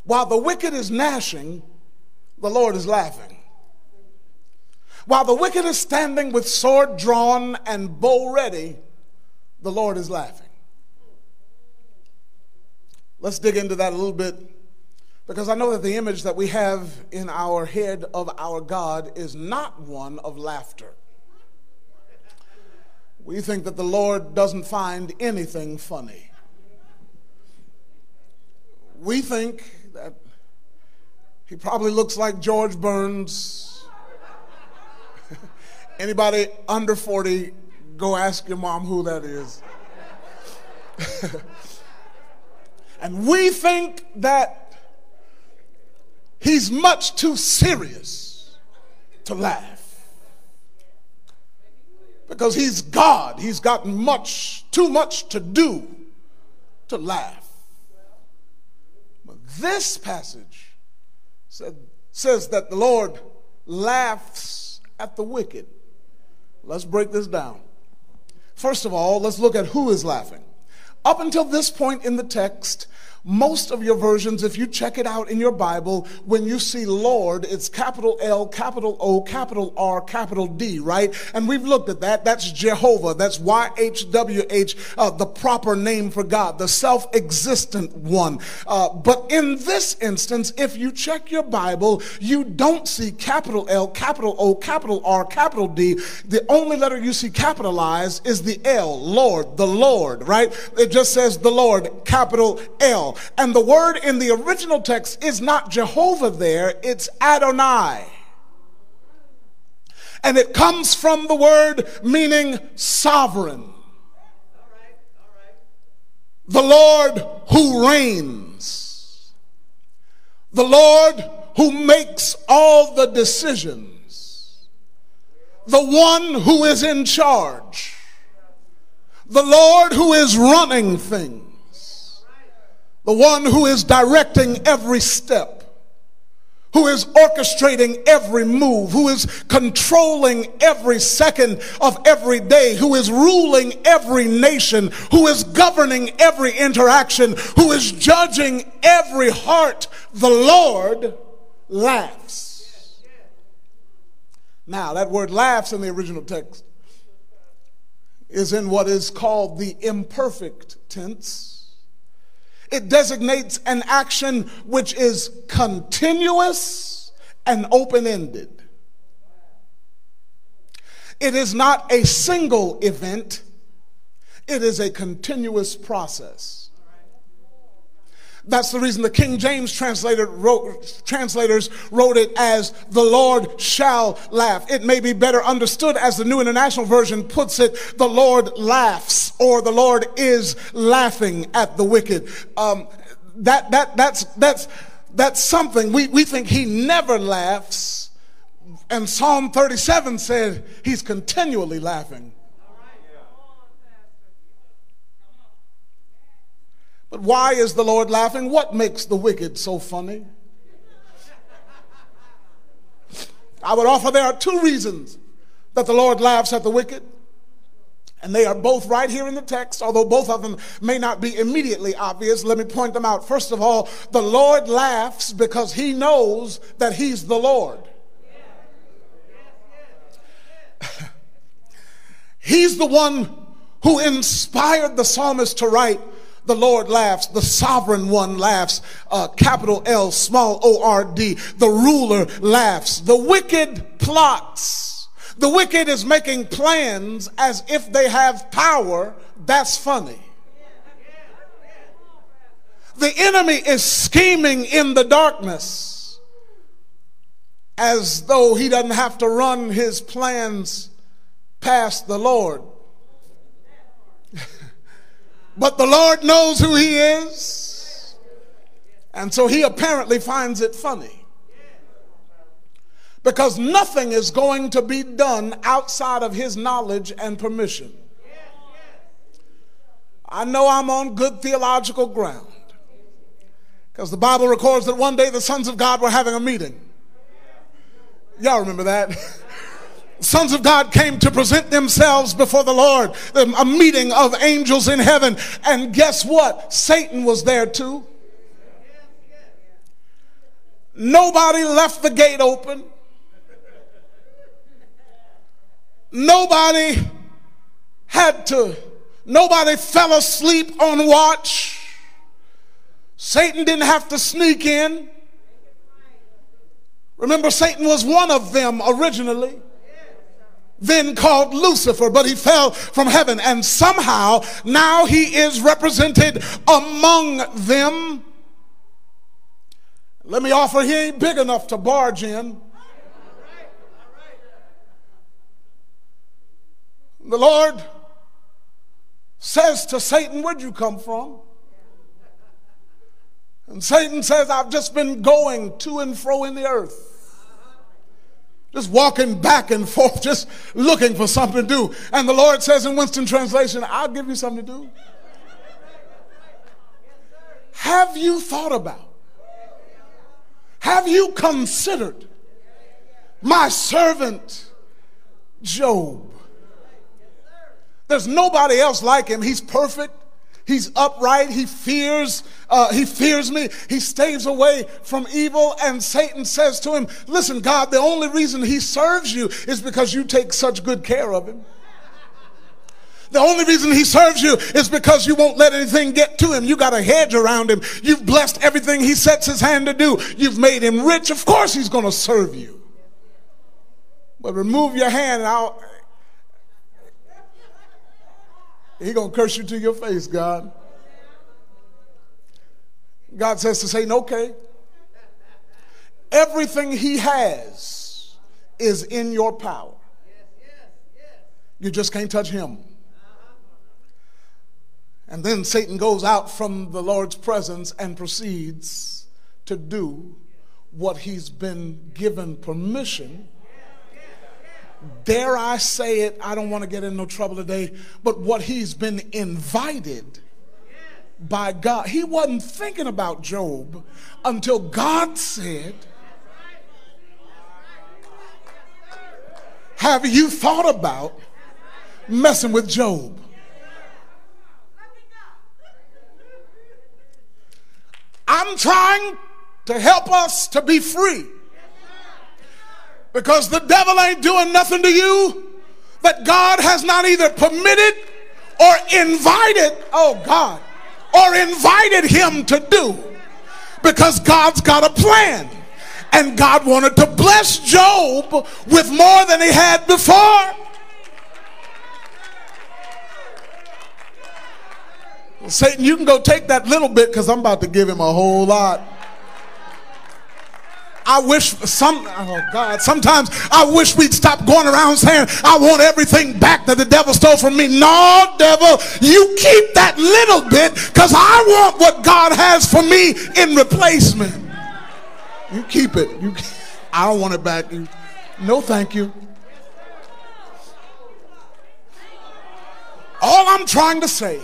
[SPEAKER 4] While the wicked is gnashing, the Lord is laughing. While the wicked is standing with sword drawn and bow ready, the Lord is laughing. Let's dig into that a little bit because I know that the image that we have in our head of our God is not one of laughter. We think that the Lord doesn't find anything funny. We think that he probably looks like George Burns. Anybody under 40, go ask your mom who that is. and we think that he's much too serious to laugh. Because he's God, he's got much, too much to do to laugh. This passage said, says that the Lord laughs at the wicked. Let's break this down. First of all, let's look at who is laughing. Up until this point in the text, most of your versions, if you check it out in your Bible, when you see Lord, it's capital L, capital O, capital R, capital D, right? And we've looked at that. That's Jehovah. That's YHWH, uh, the proper name for God, the self existent one. Uh, but in this instance, if you check your Bible, you don't see capital L, capital O, capital R, capital D. The only letter you see capitalized is the L, Lord, the Lord, right? It just says the Lord, capital L. And the word in the original text is not Jehovah there, it's Adonai. And it comes from the word meaning sovereign. The Lord who reigns. The Lord who makes all the decisions. The one who is in charge. The Lord who is running things the one who is directing every step, who is orchestrating every move, who is controlling every second of every day, who is ruling every nation, who is governing every interaction, who is judging every heart, the Lord laughs. Now, that word laughs in the original text is in what is called the imperfect tense it designates an action which is continuous and open ended. It is not a single event, it is a continuous process. That's the reason the King James wrote, translators wrote it as the Lord shall laugh. It may be better understood as the New International Version puts it, the Lord laughs or the Lord is laughing at the wicked. Um, that, that, that's, that's, that's something. We, we think he never laughs. And Psalm 37 said he's continually laughing. But why is the Lord laughing? What makes the wicked so funny? I would offer there are two reasons that the Lord laughs at the wicked. And they are both right here in the text, although both of them may not be immediately obvious. Let me point them out. First of all, the Lord laughs because he knows that he's the Lord. he's the one who inspired the psalmist to write, The Lord laughs. The sovereign one laughs. Uh, capital L, small O R D. The ruler laughs. The wicked plots. The wicked is making plans as if they have power. That's funny. The enemy is scheming in the darkness as though he doesn't have to run his plans past the Lord. But the Lord knows who he is, and so he apparently finds it funny. Because nothing is going to be done outside of his knowledge and permission. I know I'm on good theological ground. Because the Bible records that one day the sons of God were having a meeting. Y'all remember that? sons of God came to present themselves before the Lord, um, a meeting of angels in heaven. And guess what? Satan was there too. Nobody left the gate open. Nobody had to, nobody fell asleep on watch. Satan didn't have to sneak in. Remember, Satan was one of them originally, then called Lucifer, but he fell from heaven. And somehow now he is represented among them. Let me offer, he ain't big enough to barge in. The Lord says to Satan, Where'd you come from? And Satan says, I've just been going to and fro in the earth. Just walking back and forth, just looking for something to do. And the Lord says in Winston translation, I'll give you something to do. Have you thought about? Have you considered my servant Job? There's nobody else like him. He's perfect. He's upright. He fears. Uh, he fears me. He stays away from evil. And Satan says to him, "Listen, God. The only reason he serves you is because you take such good care of him." The only reason he serves you is because you won't let anything get to him. You got a hedge around him. You've blessed everything he sets his hand to do. You've made him rich. Of course he's going to serve you. But remove your hand and I'll, He gonna curse you to your face, God. God says to Satan, okay. Everything he has is in your power. You just can't touch him. And then Satan goes out from the Lord's presence and proceeds to do what he's been given permission dare I say it, I don't want to get in no trouble today, but what he's been invited by God. He wasn't thinking about Job until God said, Have you thought about messing with Job? I'm trying to help us to be free because the devil ain't doing nothing to you that God has not either permitted or invited, oh God, or invited him to do. Because God's got a plan. And God wanted to bless Job with more than he had before. Well, Satan, you can go take that little bit because I'm about to give him a whole lot. I wish some, oh God, sometimes I wish we'd stop going around saying, I want everything back that the devil stole from me. No, devil, you keep that little bit because I want what God has for me in replacement. You keep it. You, I don't want it back. You, no, thank you. All I'm trying to say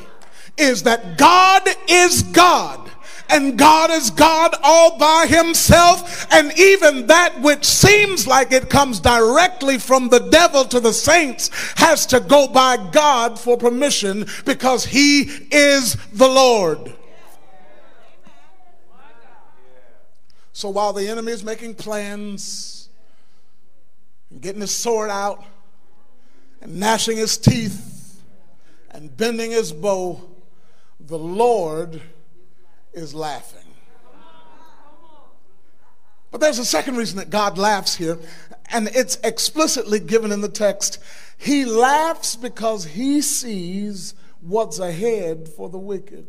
[SPEAKER 4] is that God is God and God is God all by himself. And even that which seems like it comes directly from the devil to the saints has to go by God for permission because he is the Lord. So while the enemy is making plans, getting his sword out, and gnashing his teeth, and bending his bow, The Lord is laughing. But there's a second reason that God laughs here, and it's explicitly given in the text. He laughs because he sees what's ahead for the wicked.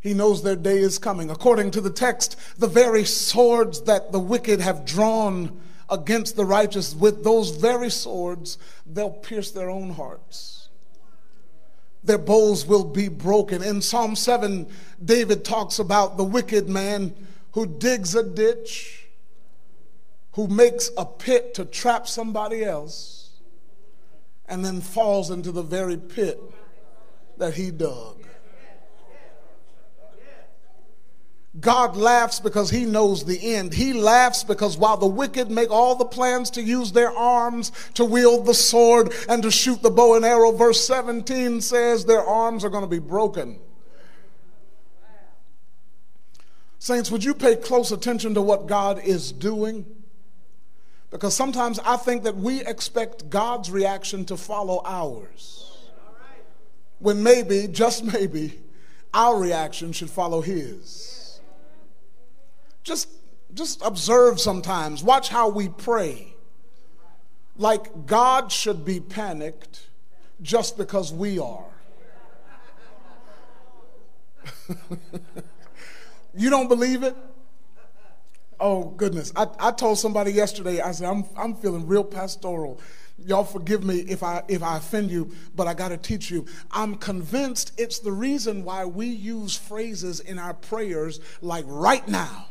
[SPEAKER 4] He knows their day is coming. According to the text, the very swords that the wicked have drawn against the righteous, with those very swords, they'll pierce their own hearts. Their bows will be broken. In Psalm 7, David talks about the wicked man who digs a ditch, who makes a pit to trap somebody else, and then falls into the very pit that he dug. God laughs because he knows the end. He laughs because while the wicked make all the plans to use their arms to wield the sword and to shoot the bow and arrow, verse 17 says their arms are going to be broken. Saints, would you pay close attention to what God is doing? Because sometimes I think that we expect God's reaction to follow ours. When maybe, just maybe, our reaction should follow His. Just, just observe sometimes. Watch how we pray. Like God should be panicked just because we are. You don't believe it? Oh, goodness. I, I told somebody yesterday, I said, I'm, I'm feeling real pastoral. Y'all forgive me if I, if I offend you, but I got to teach you. I'm convinced it's the reason why we use phrases in our prayers like right now.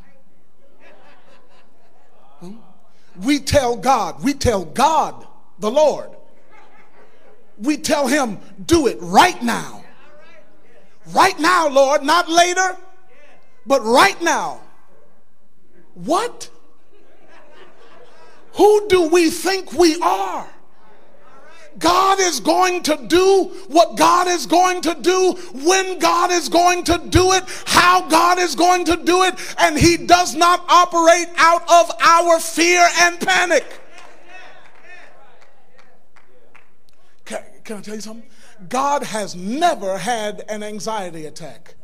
[SPEAKER 4] We tell God, we tell God, the Lord, we tell Him, do it right now. Right now, Lord, not later but right now, what? Who do we think we are? God is going to do what God is going to do, when God is going to do it, how God is going to do it, and He does not operate out of our fear and panic. Can, can I tell you something? God has never had an anxiety attack.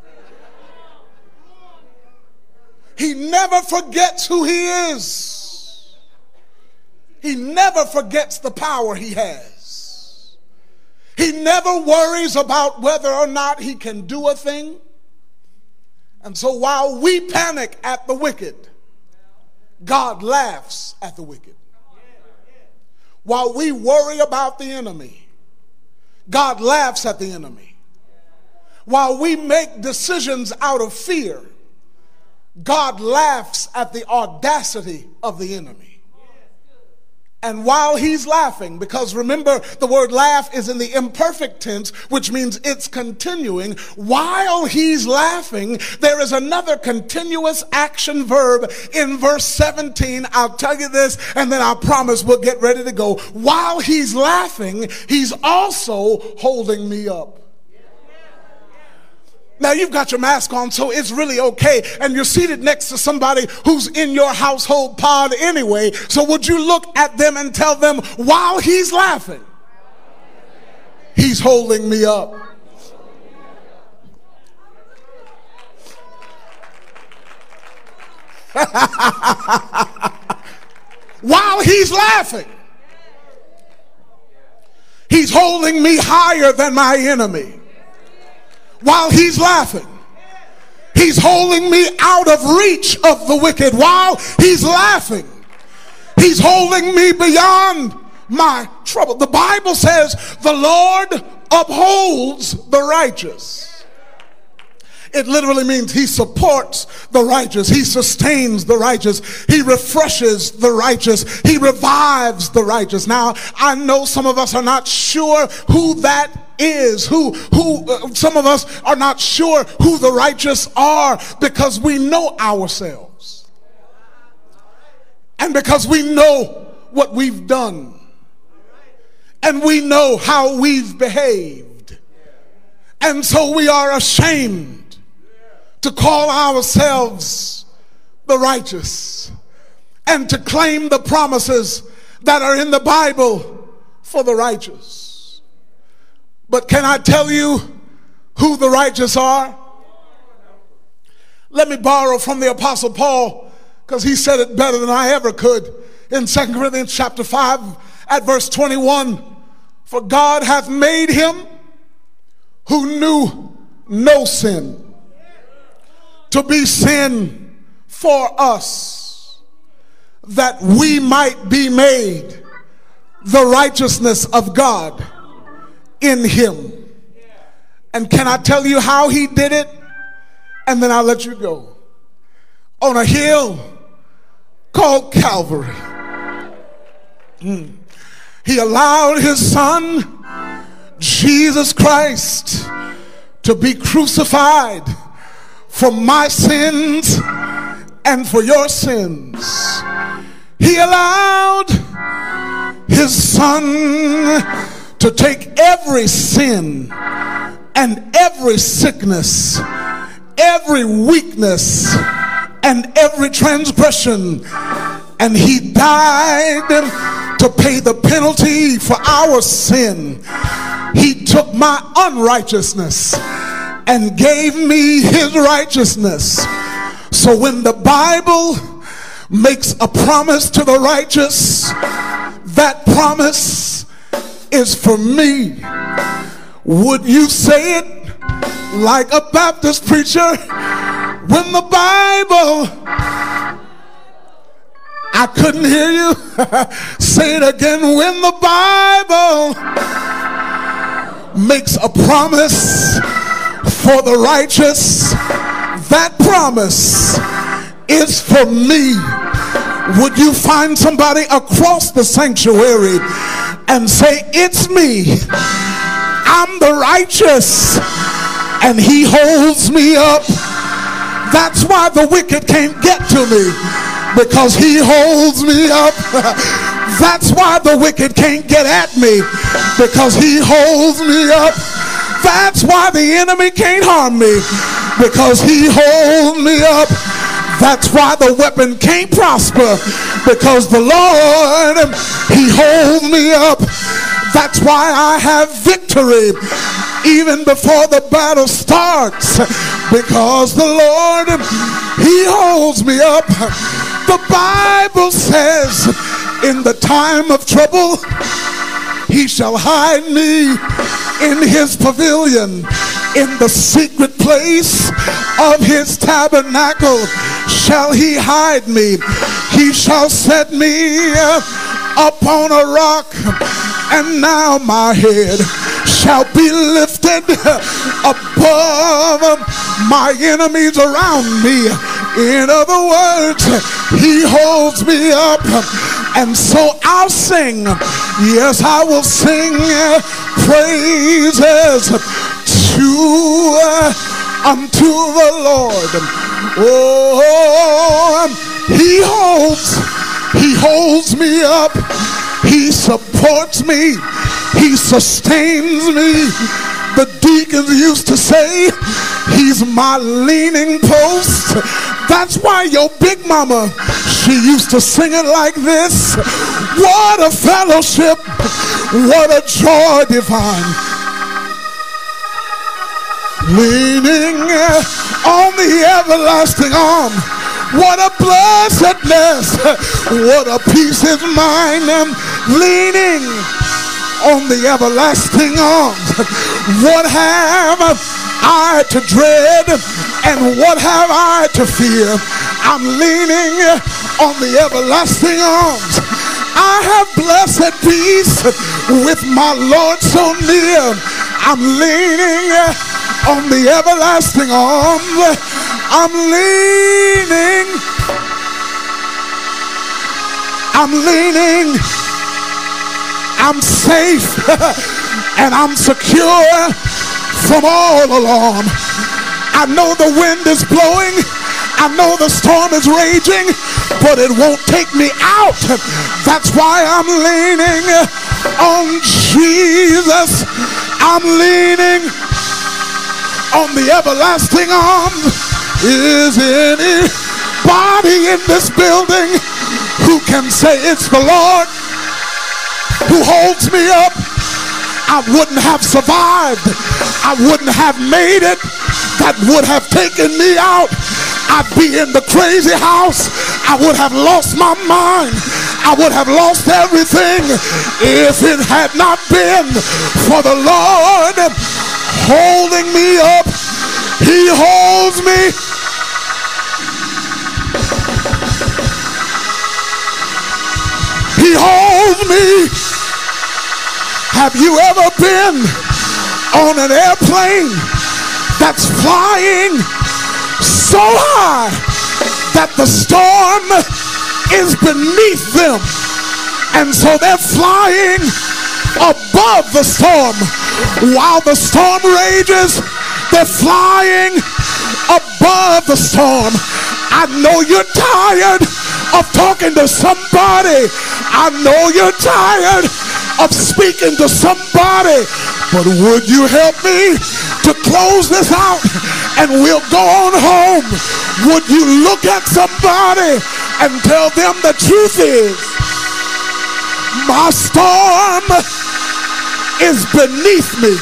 [SPEAKER 4] He never forgets who he is. He never forgets the power he has. He never worries about whether or not he can do a thing. And so while we panic at the wicked, God laughs at the wicked. While we worry about the enemy, God laughs at the enemy. While we make decisions out of fear, God laughs at the audacity of the enemy. And while he's laughing, because remember the word laugh is in the imperfect tense, which means it's continuing. While he's laughing, there is another continuous action verb in verse 17. I'll tell you this and then I promise we'll get ready to go. While he's laughing, he's also holding me up. Now you've got your mask on, so it's really okay. And you're seated next to somebody who's in your household pod anyway. So would you look at them and tell them while he's laughing, he's holding me up. while he's laughing, he's holding me higher than my enemy while he's laughing. He's holding me out of reach of the wicked while he's laughing. He's holding me beyond my trouble. The Bible says the Lord upholds the righteous. It literally means he supports the righteous. He sustains the righteous. He refreshes the righteous. He revives the righteous. Now, I know some of us are not sure who that is who who uh, some of us are not sure who the righteous are because we know ourselves. And because we know what we've done. And we know how we've behaved. And so we are ashamed to call ourselves the righteous and to claim the promises that are in the Bible for the righteous but can I tell you who the righteous are? Let me borrow from the Apostle Paul because he said it better than I ever could in 2 Corinthians chapter 5 at verse 21. For God hath made him who knew no sin to be sin for us that we might be made the righteousness of God in him. And can I tell you how he did it? And then I'll let you go. On a hill called Calvary. Mm. He allowed his son, Jesus Christ, to be crucified for my sins and for your sins. He allowed his son to take every sin and every sickness, every weakness, and every transgression, and he died to pay the penalty for our sin. He took my unrighteousness and gave me his righteousness. So when the Bible makes a promise to the righteous, that promise is for me. Would you say it like a Baptist preacher when the Bible I couldn't hear you. Say it again. When the Bible makes a promise for the righteous, that promise is for me. Would you find somebody across the sanctuary and say, It's me? I'm the righteous, and He holds me up. That's why the wicked can't get to me because He holds me up. That's why the wicked can't get at me because He holds me up. That's why the enemy can't harm me because he holds me up. That's why the weapon can't prosper because the Lord, he holds me up. That's why I have victory even before the battle starts because the Lord, he holds me up. The Bible says in the time of trouble, he shall hide me in his pavilion, in the secret place of his tabernacle shall he hide me. He shall set me upon a rock, and now my head shall be lifted above my enemies around me. In other words, he holds me up. And so I'll sing. Yes, I will sing praises to uh, unto the Lord. Oh, um, he holds, he holds me up. He supports me. He sustains me. The deacons used to say, He's my leaning post. That's why your big mama, she used to sing it like this. What a fellowship, what a joy divine. Leaning uh, on the everlasting arm. What a blessedness, what a peace is mine. Leaning on the everlasting arms. What have I to dread and what have I to fear? I'm leaning on the everlasting arms. I have blessed peace with my Lord so near. I'm leaning on the everlasting arms. I'm leaning. I'm leaning. I'm safe and I'm secure from all alarm. I know the wind is blowing. I know the storm is raging, but it won't take me out. That's why I'm leaning on Jesus. I'm leaning on the everlasting arms. Is anybody in this building who can say it's the Lord who holds me up I wouldn't have survived. I wouldn't have made it. That would have taken me out. I'd be in the crazy house. I would have lost my mind. I would have lost everything if it had not been for the Lord holding me up. He holds me. He holds me. Have you ever been on an airplane that's flying so high that the storm is beneath them? And so they're flying above the storm. While the storm rages, they're flying above the storm. I know you're tired of talking to somebody I know you're tired of speaking to somebody, but would you help me to close this out and we'll go on home? Would you look at somebody and tell them the truth is my storm is beneath me?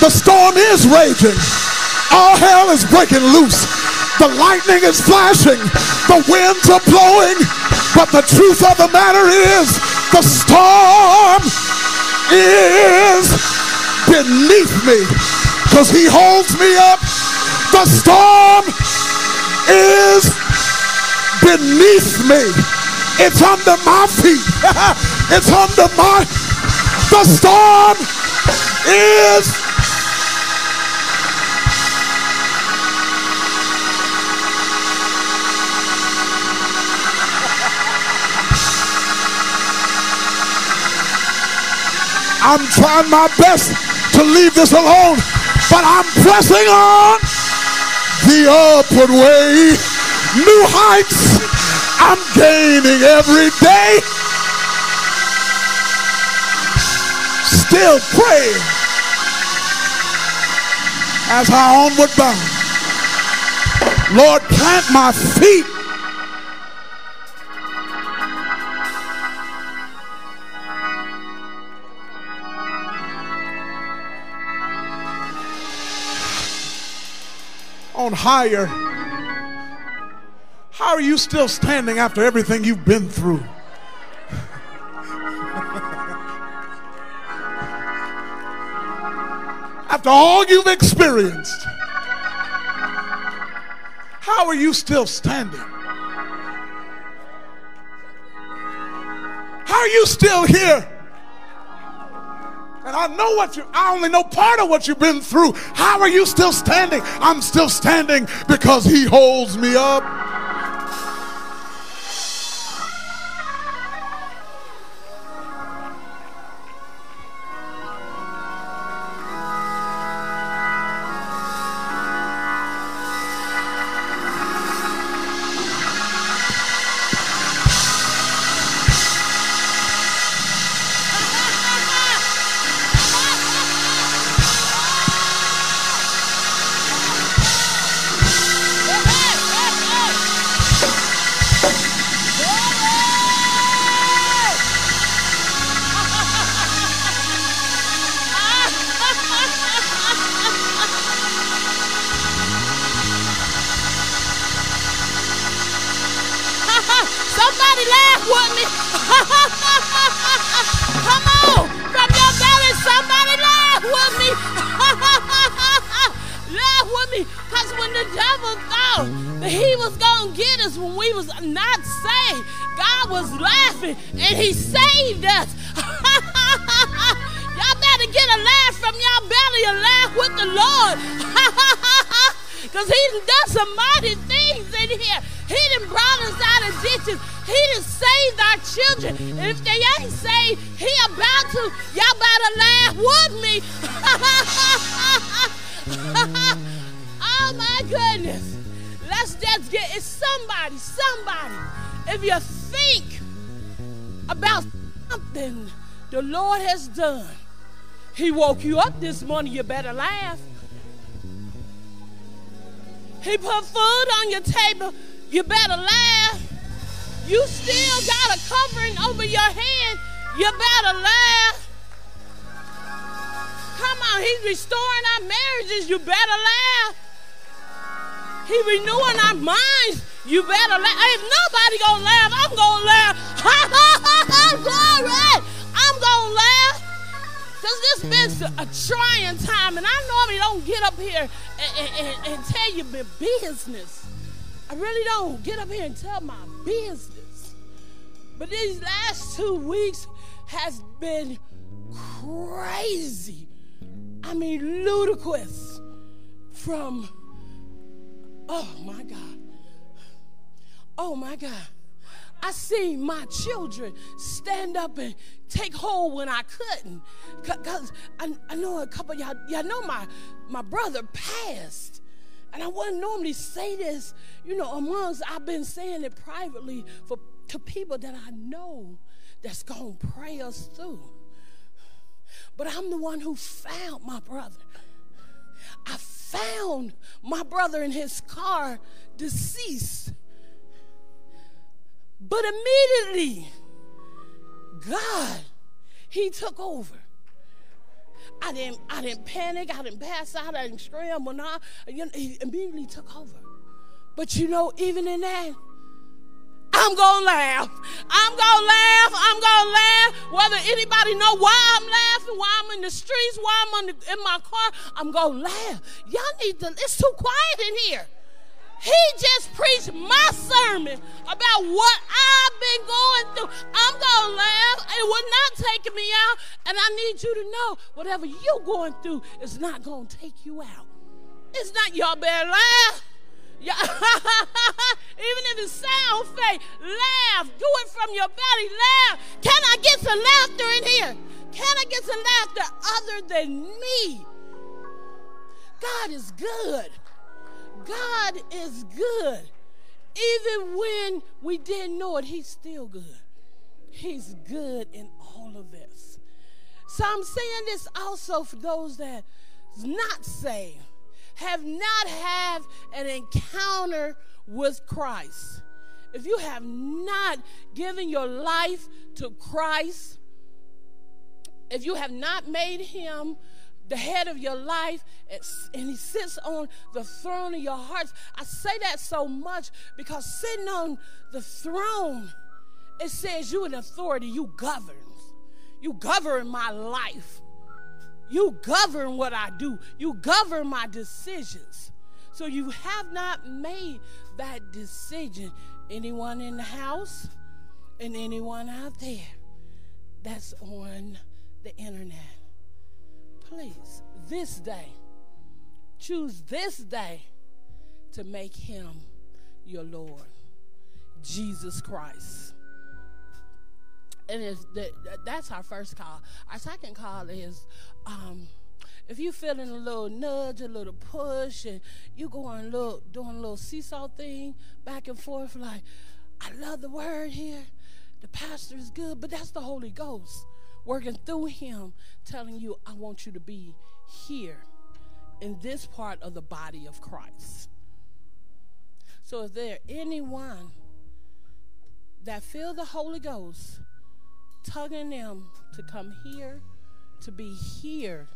[SPEAKER 4] The storm is raging. All hell is breaking loose. The lightning is flashing. The winds are blowing. But the truth of the matter is the storm is beneath me because he holds me up. The storm is beneath me. It's under my feet. it's under my. The storm is I'm trying my best to leave this alone, but I'm pressing on the upward way. New heights I'm gaining every day. Still praying as I onward bound. Lord, plant my feet on higher. How are you still standing after everything you've been through? after all you've experienced, how are you still standing? How are you still here? And I know what you, I only know part of what you've been through. How are you still standing? I'm still standing because He holds me up.
[SPEAKER 6] Woke you up this morning, you better laugh. He put food on your table, you better laugh. you still got a covering over your head, you better laugh. Come on, he's restoring our marriages. You better laugh. He renewing our minds. You better laugh. If nobody gonna laugh, I'm gonna laugh. Ha ha ha ha! Glory! I'm gonna laugh. Cause this been a trying time, and I normally don't get up here and, and, and tell you my business. I really don't get up here and tell my business. But these last two weeks has been crazy. I mean, ludicrous from, oh my God. Oh my God. I seen my children stand up and take hold when I couldn't. Because I, I know a couple y'all, y'all know my, my brother passed. And I wouldn't normally say this, you know, amongst, I've been saying it privately for to people that I know that's to pray us through. But I'm the one who found my brother. I found my brother in his car deceased. But immediately, God, He took over. I didn't, I didn't panic. I didn't pass out. I didn't scream. When I, He immediately took over. But you know, even in that, I'm gonna laugh. I'm gonna laugh. I'm gonna laugh. Whether anybody know why I'm laughing, why I'm in the streets, why I'm the, in my car, I'm gonna laugh. Y'all need to. It's too quiet in here. He just preached my sermon about what I've been going through. I'm gonna laugh. It was not taking me out, and I need you to know whatever you're going through is not gonna take you out. It's not y'all better laugh. Yeah. Even if it sounds fake, laugh. Do it from your belly. Laugh. Can I get some laughter in here? Can I get some laughter other than me? God is good. God is good. Even when we didn't know it, He's still good. He's good in all of this. So I'm saying this also for those that not saved have not had an encounter with Christ, if you have not given your life to Christ, if you have not made him the head of your life and he sits on the throne of your hearts, I say that so much because sitting on the throne, it says you in authority, you govern. You govern my life. You govern what I do, you govern my decisions. So you have not made that decision. Anyone in the house and anyone out there that's on the internet, please, this day, choose this day to make him your Lord, Jesus Christ. And it's the, that's our first call. Our second call is um, if you're feeling a little nudge, a little push, and you going a little doing a little seesaw thing back and forth, like I love the word here, the pastor is good, but that's the Holy Ghost working through him, telling you, I want you to be here in this part of the body of Christ. So, is there anyone that feel the Holy Ghost tugging them to come here? to be here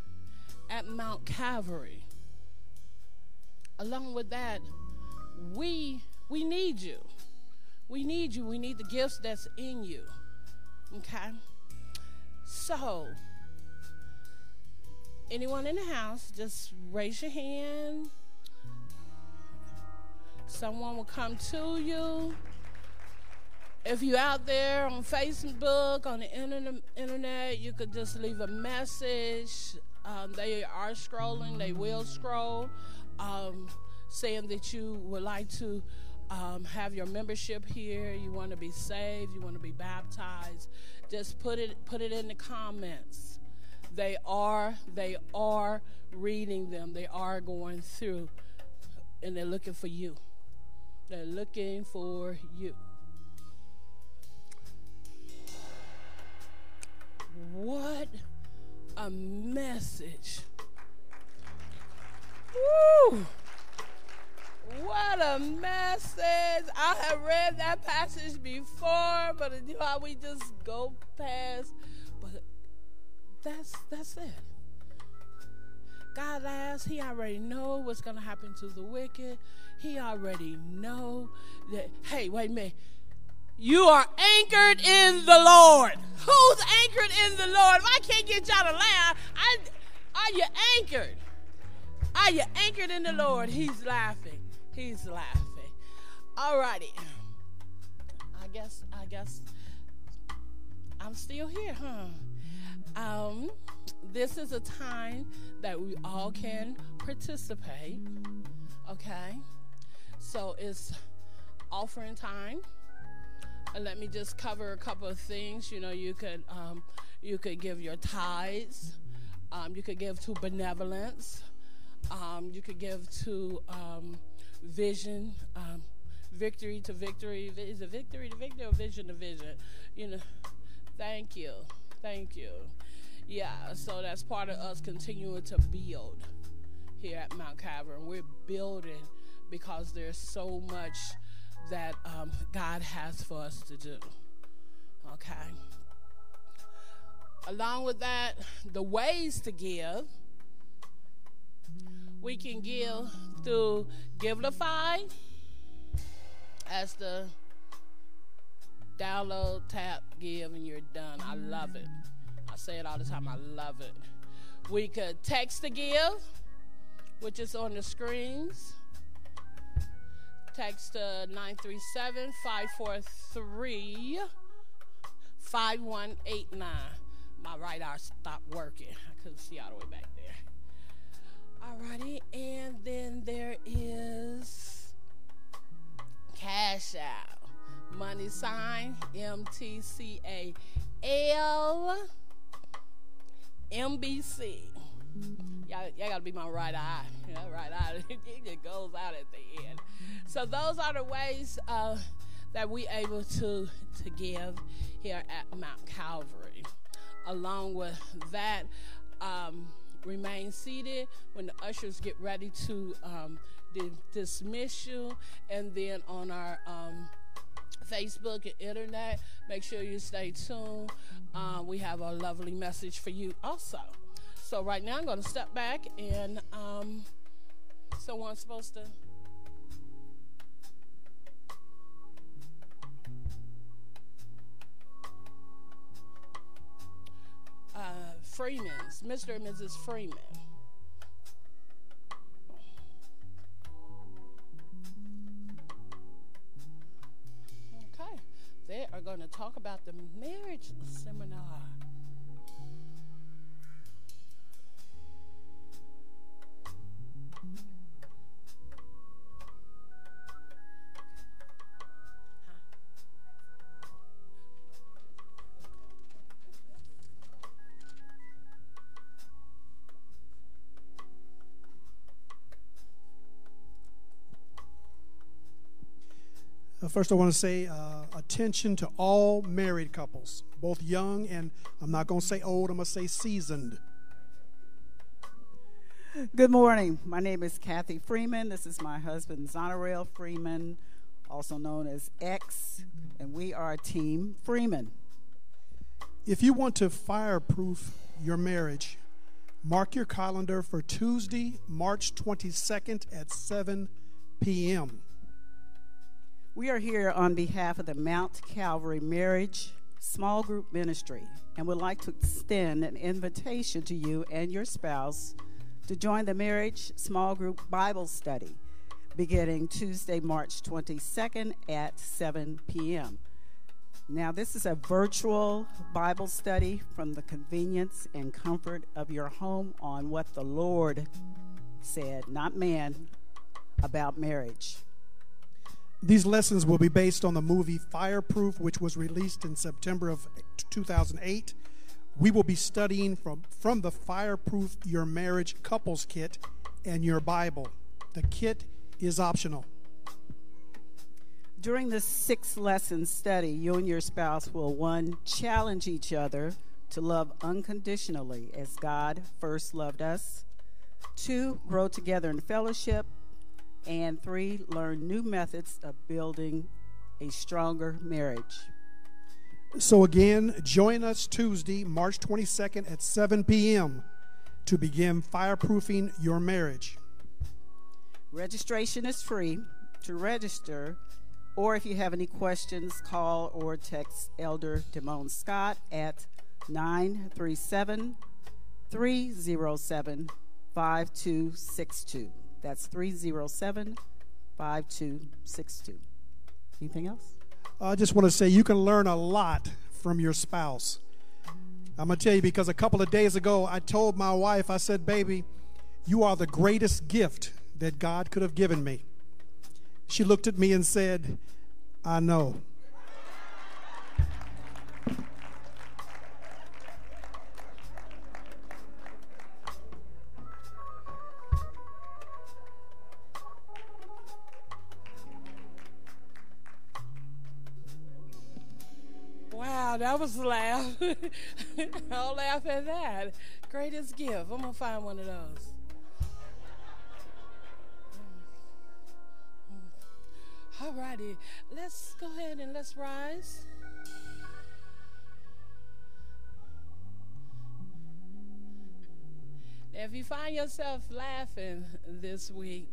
[SPEAKER 6] at Mount Calvary. Along with that, we we need you. We need you. We need the gifts that's in you. Okay? So, anyone in the house, just raise your hand. Someone will come to you. If you're out there on Facebook, on the internet, you could just leave a message. Um, they are scrolling, they will scroll, um, saying that you would like to um, have your membership here, you want to be saved, you want to be baptized. Just put it put it in the comments. They are they are reading them. They are going through, and they're looking for you. They're looking for you. What a message. Woo! What a message. I have read that passage before, but you know how we just go past. But that's that's it. God laughs. He already know what's going to happen to the wicked. He already know that, hey, wait a minute. You are anchored in the Lord. Who's anchored in the Lord? If I can't get y'all to laugh, I, are you anchored? Are you anchored in the Lord? He's laughing. He's laughing. All righty. I guess, I guess I'm still here, huh? Um, this is a time that we all can participate. Okay? So it's offering time. Let me just cover a couple of things. You know, you could um, you could give your tithes. Um, you could give to benevolence. Um, you could give to um, vision, um, victory to victory. Is it victory to victory or vision to vision? You know, thank you. Thank you. Yeah, so that's part of us continuing to build here at Mount Calvary. We're building because there's so much that um, God has for us to do. Okay. Along with that, the ways to give. We can give through Givelify as the download, tap, give, and you're done. I love it. I say it all the time. I love it. We could text to give, which is on the screens. Text uh, to 937 543 5189. My right eye stopped working. I couldn't see all the way back there. Alrighty, and then there is Cash App. Money sign M T C A L MBC. Y'all, y'all gotta be my right eye. Know, right eye, it goes out at the end. So those are the ways uh, that we able to to give here at Mount Calvary. Along with that, um, remain seated when the ushers get ready to um, dismiss you, and then on our um, Facebook and internet. Make sure you stay tuned. Uh, we have a lovely message for you also. So right now I'm going to step back and um, someone's supposed to. Uh, Freeman's, Mr. and Mrs. Freeman. Okay, they are going to talk about the marriage seminar.
[SPEAKER 7] First, I want to say uh, attention to all married couples, both young and I'm not going to say old, I'm going to say seasoned.
[SPEAKER 8] Good morning. My name is Kathy Freeman. This is my husband, Zonarel Freeman, also known as X, and we are Team Freeman.
[SPEAKER 7] If you want to fireproof your marriage, mark your calendar for Tuesday, March 22nd at 7 p.m.
[SPEAKER 8] We are here on behalf of the Mount Calvary Marriage Small Group Ministry and would like to extend an invitation to you and your spouse to join the Marriage Small Group Bible Study beginning Tuesday, March 22nd at 7 p.m. Now, this is a virtual Bible study from the convenience and comfort of your home on what the Lord said, not man, about marriage.
[SPEAKER 7] These lessons will be based on the movie Fireproof, which was released in September of 2008. We will be studying from, from the Fireproof Your Marriage Couples Kit and your Bible. The kit is optional.
[SPEAKER 8] During this six lesson study, you and your spouse will one, challenge each other to love unconditionally as God first loved us, two, grow together in fellowship, And three, learn new methods of building a stronger marriage.
[SPEAKER 7] So, again, join us Tuesday, March 22nd at 7 p.m. to begin fireproofing your marriage.
[SPEAKER 8] Registration is free. To register, or if you have any questions, call or text Elder Demone Scott at 937 307 5262. That's 307 5262. Anything else?
[SPEAKER 7] I just want to say you can learn a lot from your spouse. I'm going to tell you because a couple of days ago, I told my wife, I said, Baby, you are the greatest gift that God could have given me. She looked at me and said, I know.
[SPEAKER 6] Wow, that was laugh. I'll laugh at that. Greatest gift. I'm gonna find one of those. All righty, let's go ahead and let's rise. If you find yourself laughing this week,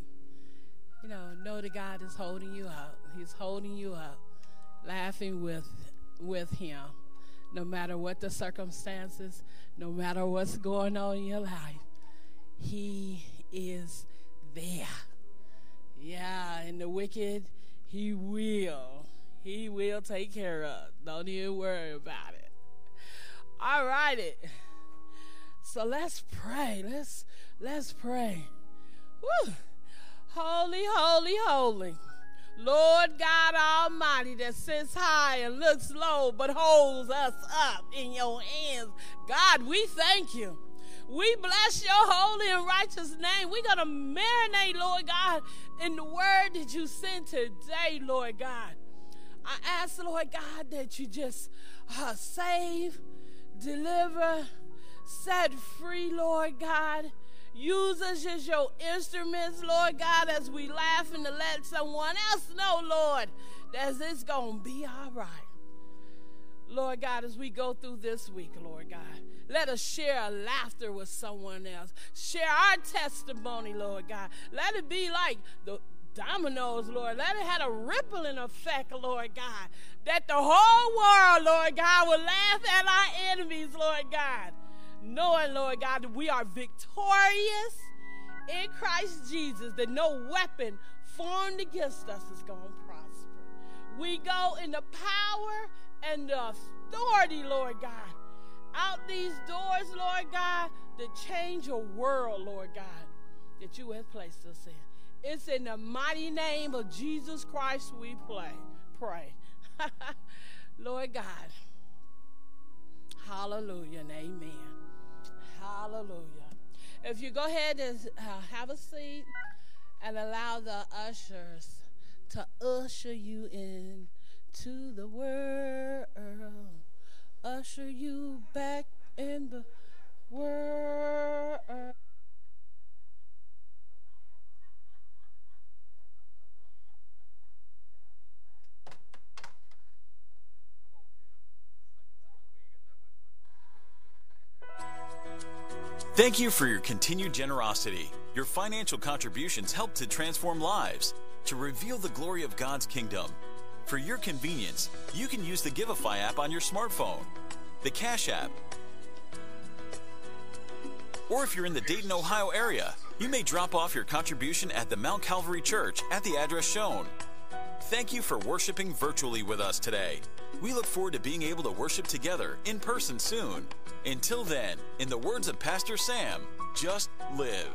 [SPEAKER 6] you know, know that God is holding you up. He's holding you up, laughing with with Him, no matter what the circumstances, no matter what's going on in your life. He is there. Yeah, and the wicked, He will. He will take care of. Don't even worry about it. All righty. So let's pray. Let's let's pray. Woo. Holy, holy, holy. Lord God Almighty that sits high and looks low but holds us up in your hands. God, we thank you. We bless your holy and righteous name. We're going to marinate, Lord God, in the word that you sent today, Lord God. I ask, Lord God, that you just uh, save, deliver, set free, Lord God. Use us as your instruments, Lord God, as we laugh and to let someone else know, Lord, that it's going to be all right. Lord God, as we go through this week, Lord God, let us share a laughter with someone else. Share our testimony, Lord God. Let it be like the dominoes, Lord. Let it have a rippling effect, Lord God. That the whole world, Lord God, will laugh at our enemies, Lord God knowing, Lord God, that we are victorious in Christ Jesus, that no weapon formed against us is going to prosper. We go in the power and the authority, Lord God, out these doors, Lord God, to change a world, Lord God, that you have placed us in. It's in the mighty name of Jesus Christ we play, pray. Lord God. Hallelujah and amen. Hallelujah. If you go ahead and uh, have a seat and allow the ushers to usher you in to the world, usher you back in the world.
[SPEAKER 9] Thank you for your continued generosity. Your financial contributions help to transform lives, to reveal the glory of God's kingdom. For your convenience, you can use the Givelify app on your smartphone, the Cash app, or if you're in the Dayton, Ohio area, you may drop off your contribution at the Mount Calvary Church at the address shown. Thank you for worshiping virtually with us today. We look forward to being able to worship together in person soon. Until then, in the words of Pastor Sam, just live.